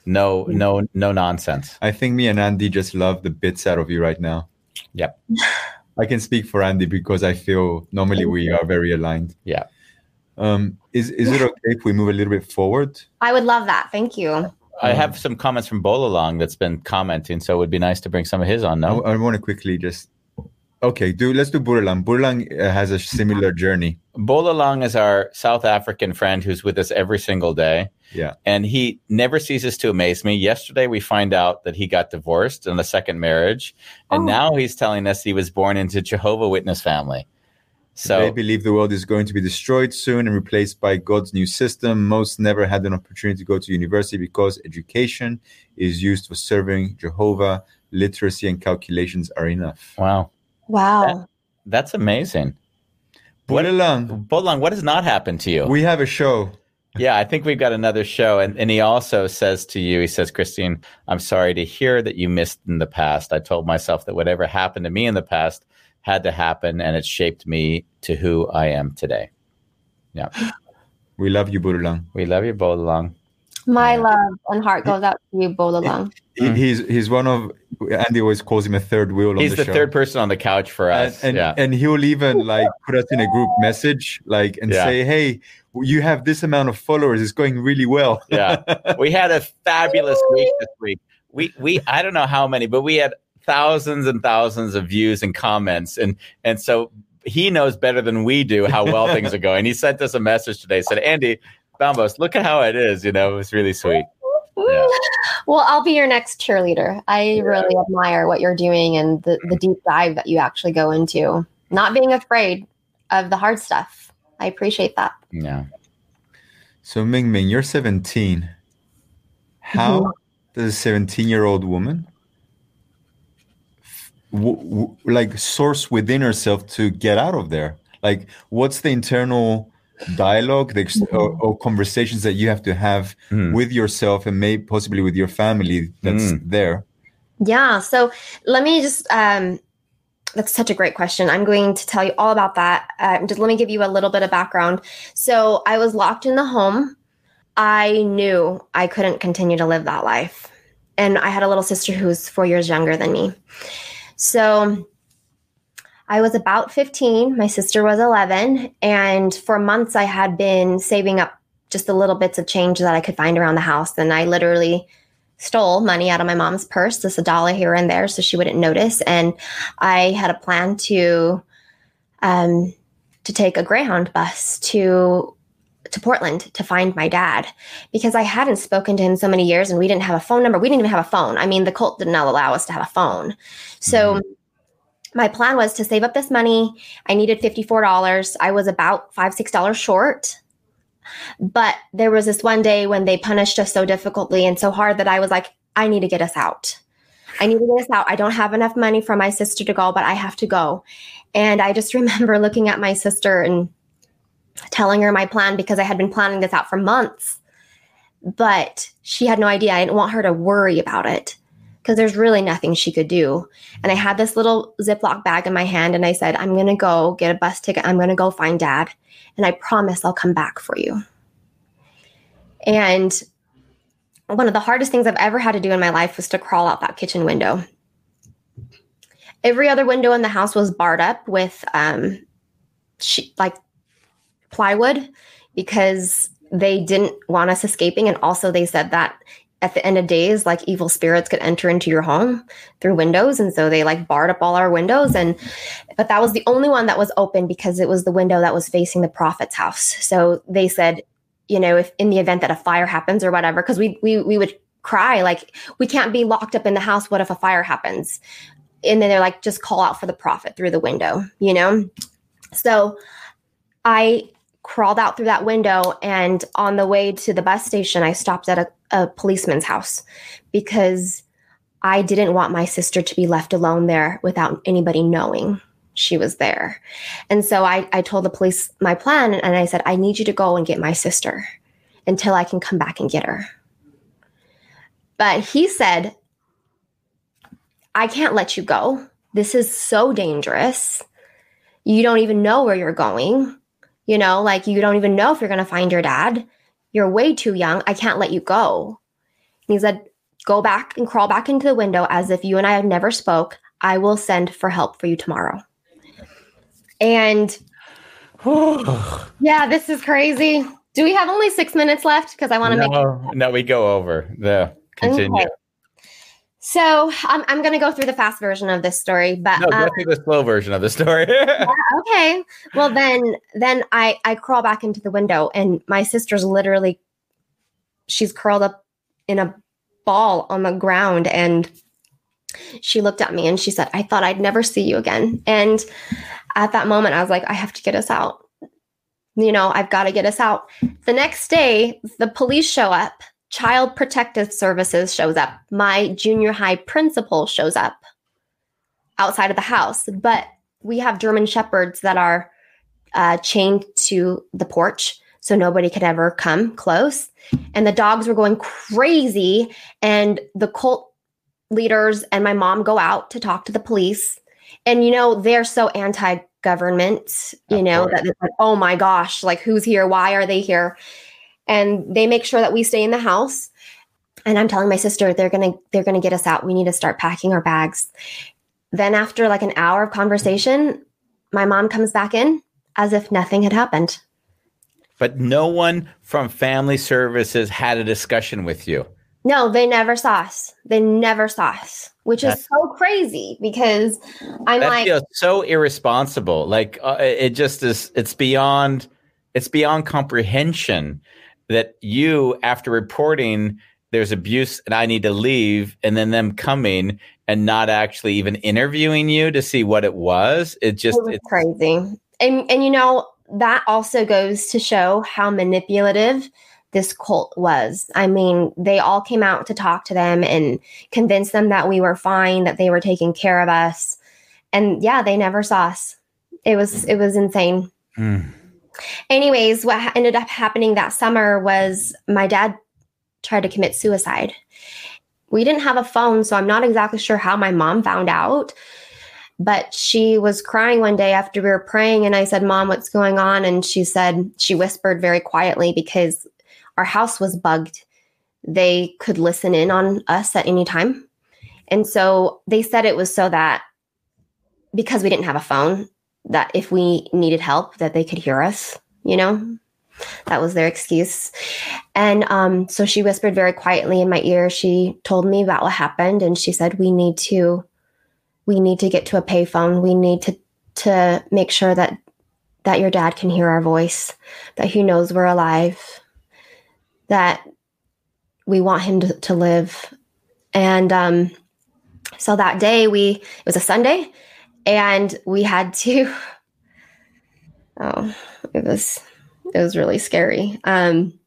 No, no, no nonsense. I think me and Andy just love the bits out of you right now. Yep. [sighs] I can speak for Andy because I feel normally we are very aligned. Yeah. Um, is is it okay if we move a little bit forward? I would love that. Thank you. I have some comments from Bolalong that's been commenting, so it would be nice to bring some of his on. No, I, want to quickly just. Okay, do let's do Burlang. Burlang uh, has a similar journey. Bolalong is our South African friend who's with us every single day. Yeah. And he never ceases to amaze me. Yesterday, we find out that he got divorced in a second marriage. And Oh. now he's telling us he was born into Jehovah Witness family. So, they believe the world is going to be destroyed soon and replaced by God's new system. Most never had an opportunity to go to university because education is used for serving Jehovah. Literacy and calculations are enough. wow, Wow. that's amazing. What- Burlang, Bolalong, what has not happened to you? we have a show. Yeah, I think we've got another show. And, and he also says to you, he says, Christine, I'm sorry to hear that you missed in the past. I told myself that whatever happened to me in the past had to happen, and it shaped me to who I am today. Yeah. [gasps] We love you, Burlang. We love you, Bolalong. My love and heart goes out to you, Bolalong. He, he's he's one of Andy always calls him a third wheel on He's the, the show. third person on the couch for and, us. and, yeah. and he'll even like put us in a group message like and Yeah. say hey you have this amount of followers it's going really well yeah. [laughs] We had a fabulous week this week. We we I don't know how many, but we had thousands and thousands of views and comments and and so he knows better than we do how well things are going. He sent us a message today, said, Andy, Bambos, look at how it is. You know, it was really sweet. Yeah. Well, I'll be your next cheerleader. I really admire what you're doing and the, the deep dive that you actually go into. Not being afraid of the hard stuff. I appreciate that. Yeah. so minh minh you're 17 how Mhm. does a 17 year old woman w- w- like source within herself to get out of there like what's the internal dialogue the or, or conversations that you have to have Hmm. with yourself and maybe possibly with your family that's Mm. there Yeah. So let me just, um, that's such a great question. I'm going to tell you all about that. Uh, just let me give you a little bit of background. So I was locked in the home. I knew I couldn't continue to live that life. And I had a little sister who was four years younger than me. So I was about 15. My sister was 11. And for months, I had been saving up just the little bits of change that I could find around the house. And I literally stole money out of my mom's purse, just a dollar here and there, so she wouldn't notice. And I had a plan to um, to take a Greyhound bus to to Portland to find my dad because I hadn't spoken to him so many years and we didn't have a phone number. We didn't even have a phone. I mean, the cult did not allow us to have a phone. So mm-hmm. my plan was to save up this money. I needed $54. I was about five, six dollars short. But there was this one day when they punished us so difficultly and so hard that I was like, I need to get us out. I need to get us out. I don't have enough money for my sister to go, but I have to go. And I just [laughs] remember looking at my sister and telling her my plan because I had been planning this out for months. But she had no idea. I didn't want her to worry about it because there's really nothing she could do. And I had this little Ziploc bag in my hand and I said, I'm going to go get a bus ticket. I'm going to go find dad. And I promise I'll come back for you. And one of the hardest things I've ever had to do in my life was to crawl out that kitchen window. Every other window in the house was barred up with um, she, like plywood because they didn't want us escaping. And also, they said that at the end of days, like evil spirits could enter into your home through windows. And so they like barred up all our windows. And, but that was the only one that was open because it was the window that was facing the prophet's house. So they said, you know, if in the event that a fire happens or whatever, because we, we, we would cry, like, we can't be locked up in the house. What if a fire happens? And then they're like, just call out for the prophet through the window, you know? So I crawled out through that window and on the way to the bus station i stopped at a, a, policeman's house because i didn't want my sister to be left alone there without anybody knowing she was there. And so i, I told the police my plan and i said i need you to go and get my sister until i can come back and get her. But he said i can't let you go. This is so dangerous. You don't even know where you're going you know, like you don't even know if you're going to find your dad. You're way too young. I can't let you go. And he said, Go back and crawl back into the window as if you and I have never spoke. I will send for help for you tomorrow. And [sighs] yeah, this is crazy. Do we have only six minutes left? Because I want to no, make no, we go over the continue. Okay. So I'm, I'm going to go through the fast version of this story, but No, um, go through the slow version of the story. [laughs] okay. Well, then then I I crawl back into the window, and my sister's literally she's curled up in a ball on the ground, and she looked at me and she said, "I thought I'd never see you again." And at that moment, I was like, "I have to get us out." You know, I've got to get us out. The next day, the police show up. Child Protective Services shows up. My junior high principal shows up outside of the house. But we have German shepherds that are uh, chained to the porch so nobody could ever come close. And the dogs were going crazy. And the cult leaders and my mom go out to talk to the police. And, you know, they're so anti government, you Of know, that like, oh my gosh, like who's here? Why are they here? And they make sure that we stay in the house. And I'm telling my sister they're gonna they're gonna get us out. We need to start packing our bags. Then after like an hour of conversation, my mom comes back in as if nothing had happened. but no one from family services had a discussion with you. No, they never saw us. They never saw us, which That's- is so crazy because I'm like, so irresponsible. Like uh, it just is. It's beyond. It's beyond comprehension that you, after reporting there's abuse and I need to leave, and then them coming and not actually even interviewing you to see what it was. It just. it was It, crazy. And and you know, that also goes to show how manipulative this cult was. I mean, they all came out to talk to them and convince them that we were fine, that they were taking care of us. And yeah, they never saw us. It was it was insane. Hmm. Anyways, what ended up happening that summer was my dad tried to commit suicide. We didn't have a phone, so I'm not exactly sure how my mom found out. But she was crying one day after we were praying, and I said, Mom, what's going on? And she said, she whispered very quietly because our house was bugged. They could listen in on us at any time. And so they said it was so that because we didn't have a phone, that if we needed help, that they could hear us, you know? That was their excuse. And um, so she whispered very quietly in my ear. She told me about what happened, and she said, "We need to, we need to get to a payphone. We need to to make sure that that your dad can hear our voice, that he knows we're alive, that we want him to, to live. And um, so that day, we, it was a Sunday, and we had to, [laughs] oh, it was, it was really scary. Um,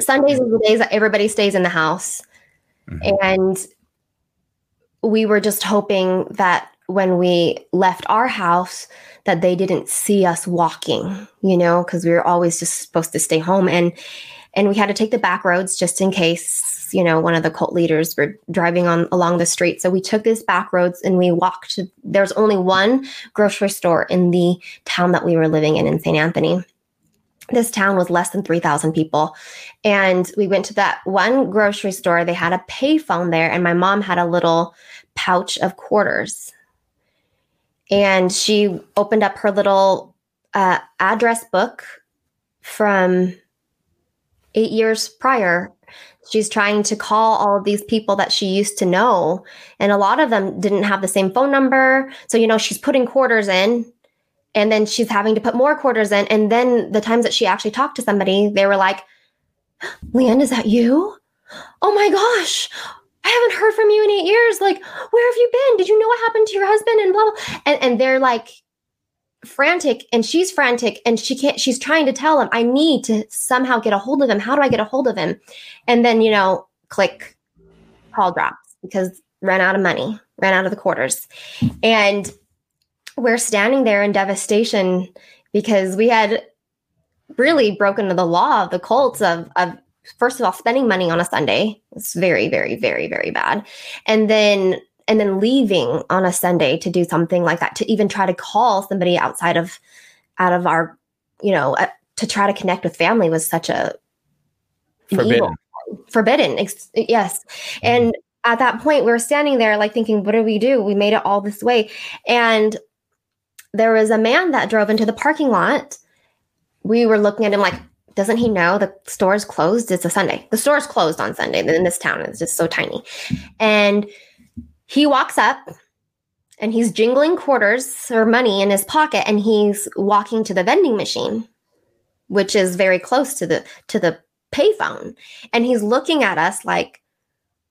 Sundays are the days that everybody stays in the house. And we were just hoping that when we left our house that they didn't see us walking, you know, because we were always just supposed to stay home and and we had to take the back roads just in case, you know, one of the cult leaders were driving on along the street. So we took these back roads and we walked there's only one grocery store in the town that we were living in in St. Anthony this town was less than 3,000 people. And we went to that one grocery store. They had a payphone there, and my mom had a little pouch of quarters. And she opened up her little uh, address book from eight years prior. She's trying to call all of these people that she used to know. And a lot of them didn't have the same phone number. So, you know, she's putting quarters in and then she's having to put more quarters in. And then the times that she actually talked to somebody, they were like, Leanne, is that you? Oh my gosh, I haven't heard from you in eight years. Like, where have you been? Did you know what happened to your husband? And blah, blah. And, and they're like frantic and she's frantic and she can't, she's trying to tell him, I need to somehow get a hold of him. How do I get a hold of him? And then, you know, click, call drops because ran out of money, ran out of the quarters. And we're standing there in devastation because we had really broken the law of the cults of, of first of all spending money on a sunday it's very very very very bad and then and then leaving on a sunday to do something like that to even try to call somebody outside of out of our you know uh, to try to connect with family was such a Forbidden. evil- forbidden ex- yes and at that point we were standing there like thinking what do we do we made it all this way and there was a man that drove into the parking lot. We were looking at him like, doesn't he know the store is closed? It's a Sunday. The store is closed on Sunday in this town. It's just so tiny. And he walks up and he's jingling quarters or money in his pocket and he's walking to the vending machine, which is very close to the to the payphone. And he's looking at us like,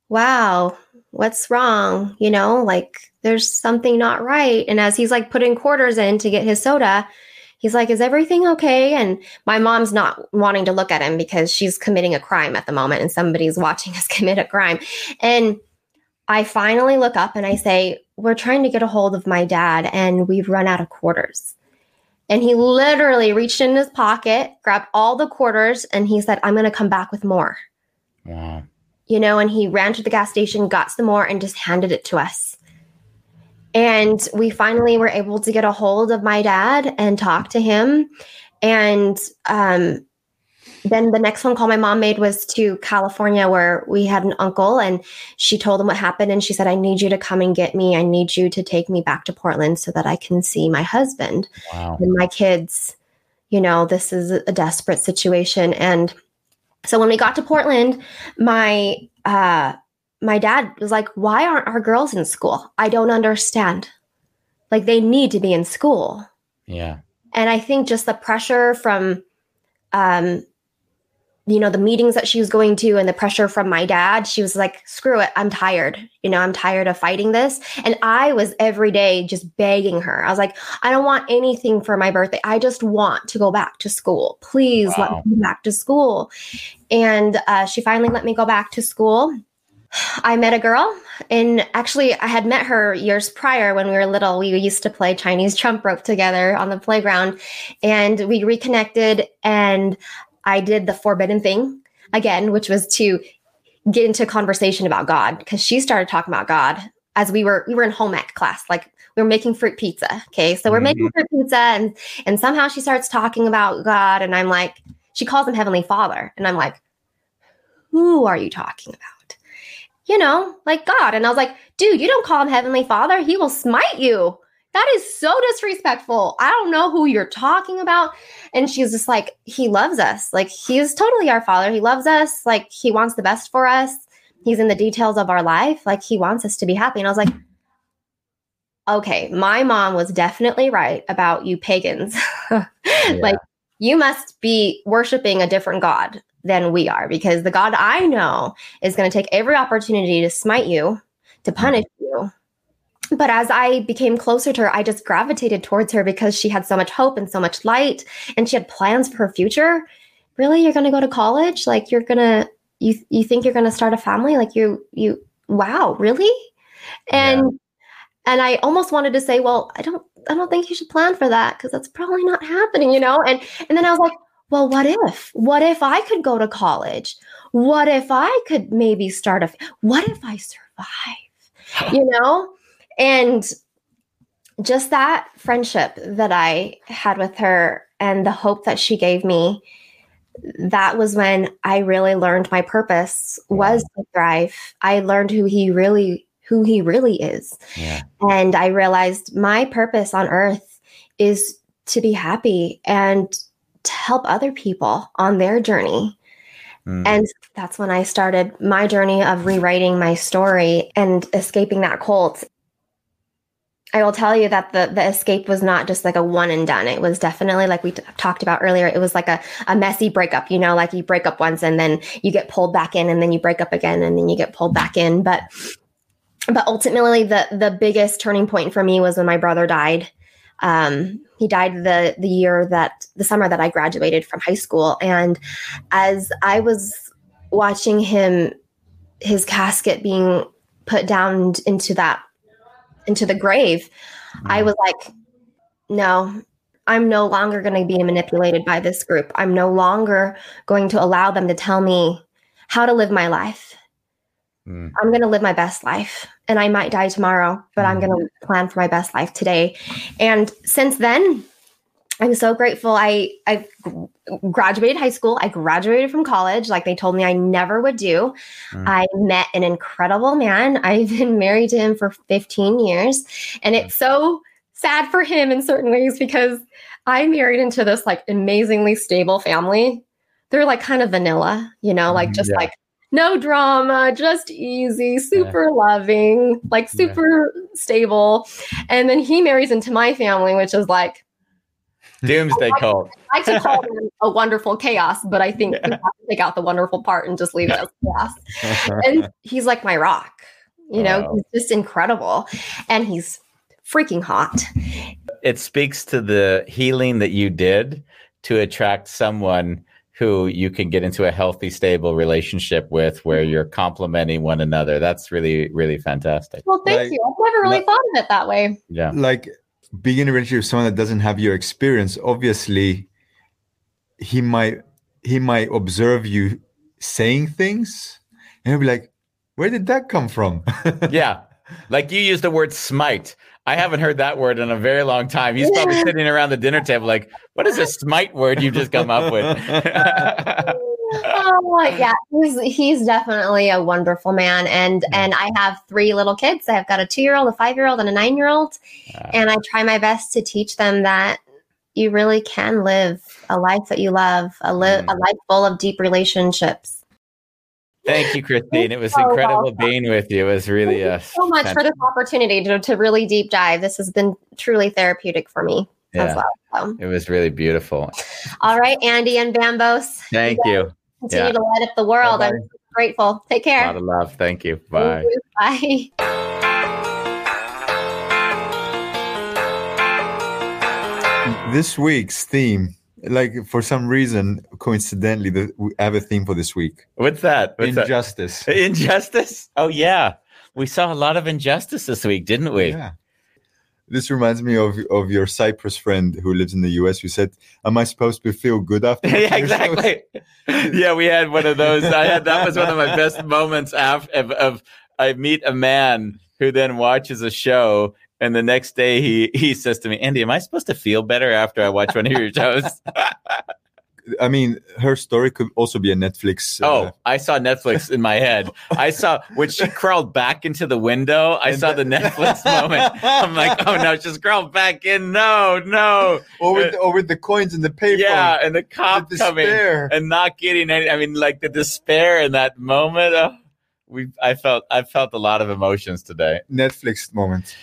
wow, what's wrong? You know, like there's something not right. And as he's like putting quarters in to get his soda, he's like, is everything okay? And my mom's not wanting to look at him because she's committing a crime at the moment and somebody's watching us [laughs] commit a crime. And I finally look up and I say, we're trying to get a hold of my dad and we've run out of quarters. And he literally reached in his pocket, grabbed all the quarters, and he said, I'm going to come back with more Wow. you know, and he ran to the gas station, got some more, and just handed it to us. And we finally were able to get a hold of my dad and talk to him. And um, then the next phone call my mom made was to California, where we had an uncle, and she told him what happened. And she said, I need you to come and get me. I need you to take me back to Portland so that I can see my husband Wow. and my kids. You know, this is a desperate situation. And so when we got to Portland, my uh my dad was like, "Why aren't our girls in school? I don't understand. Like they need to be in school." Yeah. And I think just the pressure from um you know the meetings that she was going to and the pressure from my dad she was like screw it i'm tired. You know i'm tired of fighting this. And i was every day just begging her. I was like i don't want anything for my birthday. I just want to go back to school. Please let me go back to school. And uh, she finally let me go back to school. I met a girl and actually i had met her years prior when we were little. We used to play chinese jump rope together on the playground and we reconnected and i did the forbidden thing again which was to get into conversation about god because she started talking about god as we were we were in home ec class like we were making fruit pizza okay? So we're making mm-hmm. fruit pizza and and somehow she starts talking about god and i'm like she calls him heavenly father and i'm like who are you talking about? You know like god and i was like dude you don't call him heavenly father he will smite you that is so disrespectful. I don't know who you're talking about. And she's just like he loves us. Like he is totally our father. He loves us. Like he wants the best for us. He's in the details of our life. Like he wants us to be happy. And i was like okay, my mom was definitely right about you pagans. [laughs] like, you must be worshiping a different God than we are because the God I know is going to take every opportunity to smite you, to mm-hmm. punish you. But as I became closer to her, I just gravitated towards her because she had so much hope and so much light and she had plans for her future. Really, you're going to go to college? Like you're going to you you think you're going to start a family? Like you you wow, really? And and I almost wanted to say, well, I don't I don't think you should plan for that because that's probably not happening, you know? And and then I was like, well, what if? What if I could go to college? What if I could maybe start a what if I survive? You know? And just that friendship that I had with her and the hope that she gave me, that was when I really learned my purpose was to thrive. I learned who he really who he really is. Yeah. And I realized my purpose on earth is to be happy and to help other people on their journey. Mm. And that's when I started my journey of rewriting my story and escaping that cult. I will tell you that the the escape was not just like a one and done. It was definitely like we t- talked about earlier. It was like a, a messy breakup, you know, like you break up once and then you get pulled back in and then you break up again and then you get pulled back in. But but ultimately the the biggest turning point for me was when my brother died. Um, he died the the year that the summer that I graduated from high school. And as I was watching him his casket being put down into that into the grave, I was like, no, I'm no longer going to be manipulated by this group. I'm no longer going to allow them to tell me how to live my life. Mm. I'm going to live my best life and I might die tomorrow, but I'm going to plan for my best life today. And since then, I'm so grateful. I I graduated high school. I graduated from college like they told me I never would do. Mm. I met an incredible man. [laughs] I've been married to him for 15 years, and it's so sad for him in certain ways because I married into this like amazingly stable family. They're like kind of vanilla, you know, like just Yeah. like no drama, just easy, super loving, like Yeah. super stable. And then he marries into my family, which is like Doomsday cult. [laughs] I could call [laughs] them a wonderful chaos, but I think we have to take out the wonderful part and just leave it as chaos. And [laughs] he's like my rock, you know, Wow. he's just incredible. And he's freaking hot. It speaks to the healing that you did to attract someone who you can get into a healthy, stable relationship with where mm-hmm. you're complementing one another. That's really, really fantastic. Well, thank Like- you. I've never really like- thought of it that way. Yeah. like being in a relationship with someone that doesn't have your experience obviously he might he might observe you saying things and he'll be like where did that come from [laughs] Yeah. Like you used the word smite. I haven't heard that word in a very long time. He's probably [laughs] sitting around the dinner table like, what is this smite word you've just come up with? [laughs] oh yeah, he's he's definitely a wonderful man, and and I have three little kids. I've got a two year old, a five year old, and a nine year old, and I try my best to teach them that you really can live a life that you love, a li- Mm. a life full of deep relationships. Thank you, Christine. It was So incredible welcome. being with you. It was really Thank you so much for this opportunity to, to really deep dive. This has been truly therapeutic for me Yeah. as well. So, It was really beautiful. all right, Andy and Bambos, Thank you. continue Yeah. to light up the world. Bye-bye. I'm grateful. Take care. A lot of love. Thank you. Thank Bye. you. Bye. this week's theme like for some reason coincidentally the, we have a theme for this week What's that? What's that? injustice [laughs] Injustice? Oh, yeah. We saw a lot of injustice this week, didn't we? yeah this reminds me of of your cyprus friend who lives in the us who said am i supposed to feel good [laughs] after yeah, exactly. [laughs] yeah, we had one of those. I had that was one of my best moments af of, of I meet a man who then watches a show and the next day he he says to me, Andy, am I supposed to feel better after I watch one of your shows? [laughs] i mean her story could also be a netflix uh, oh, I saw Netflix in my head. I saw when she crawled back into the window, I saw the Netflix moment. I'm like, oh no, she's crawled back in. No, no. or with or with the coins and the paper Yeah, and the cop the coming. and not getting any. I mean, like the despair in that moment. Uh, we, I felt, I felt a lot of emotions today. netflix moment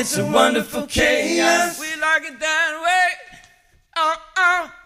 It's a wonderful chaos. We like it that way. Oh, oh.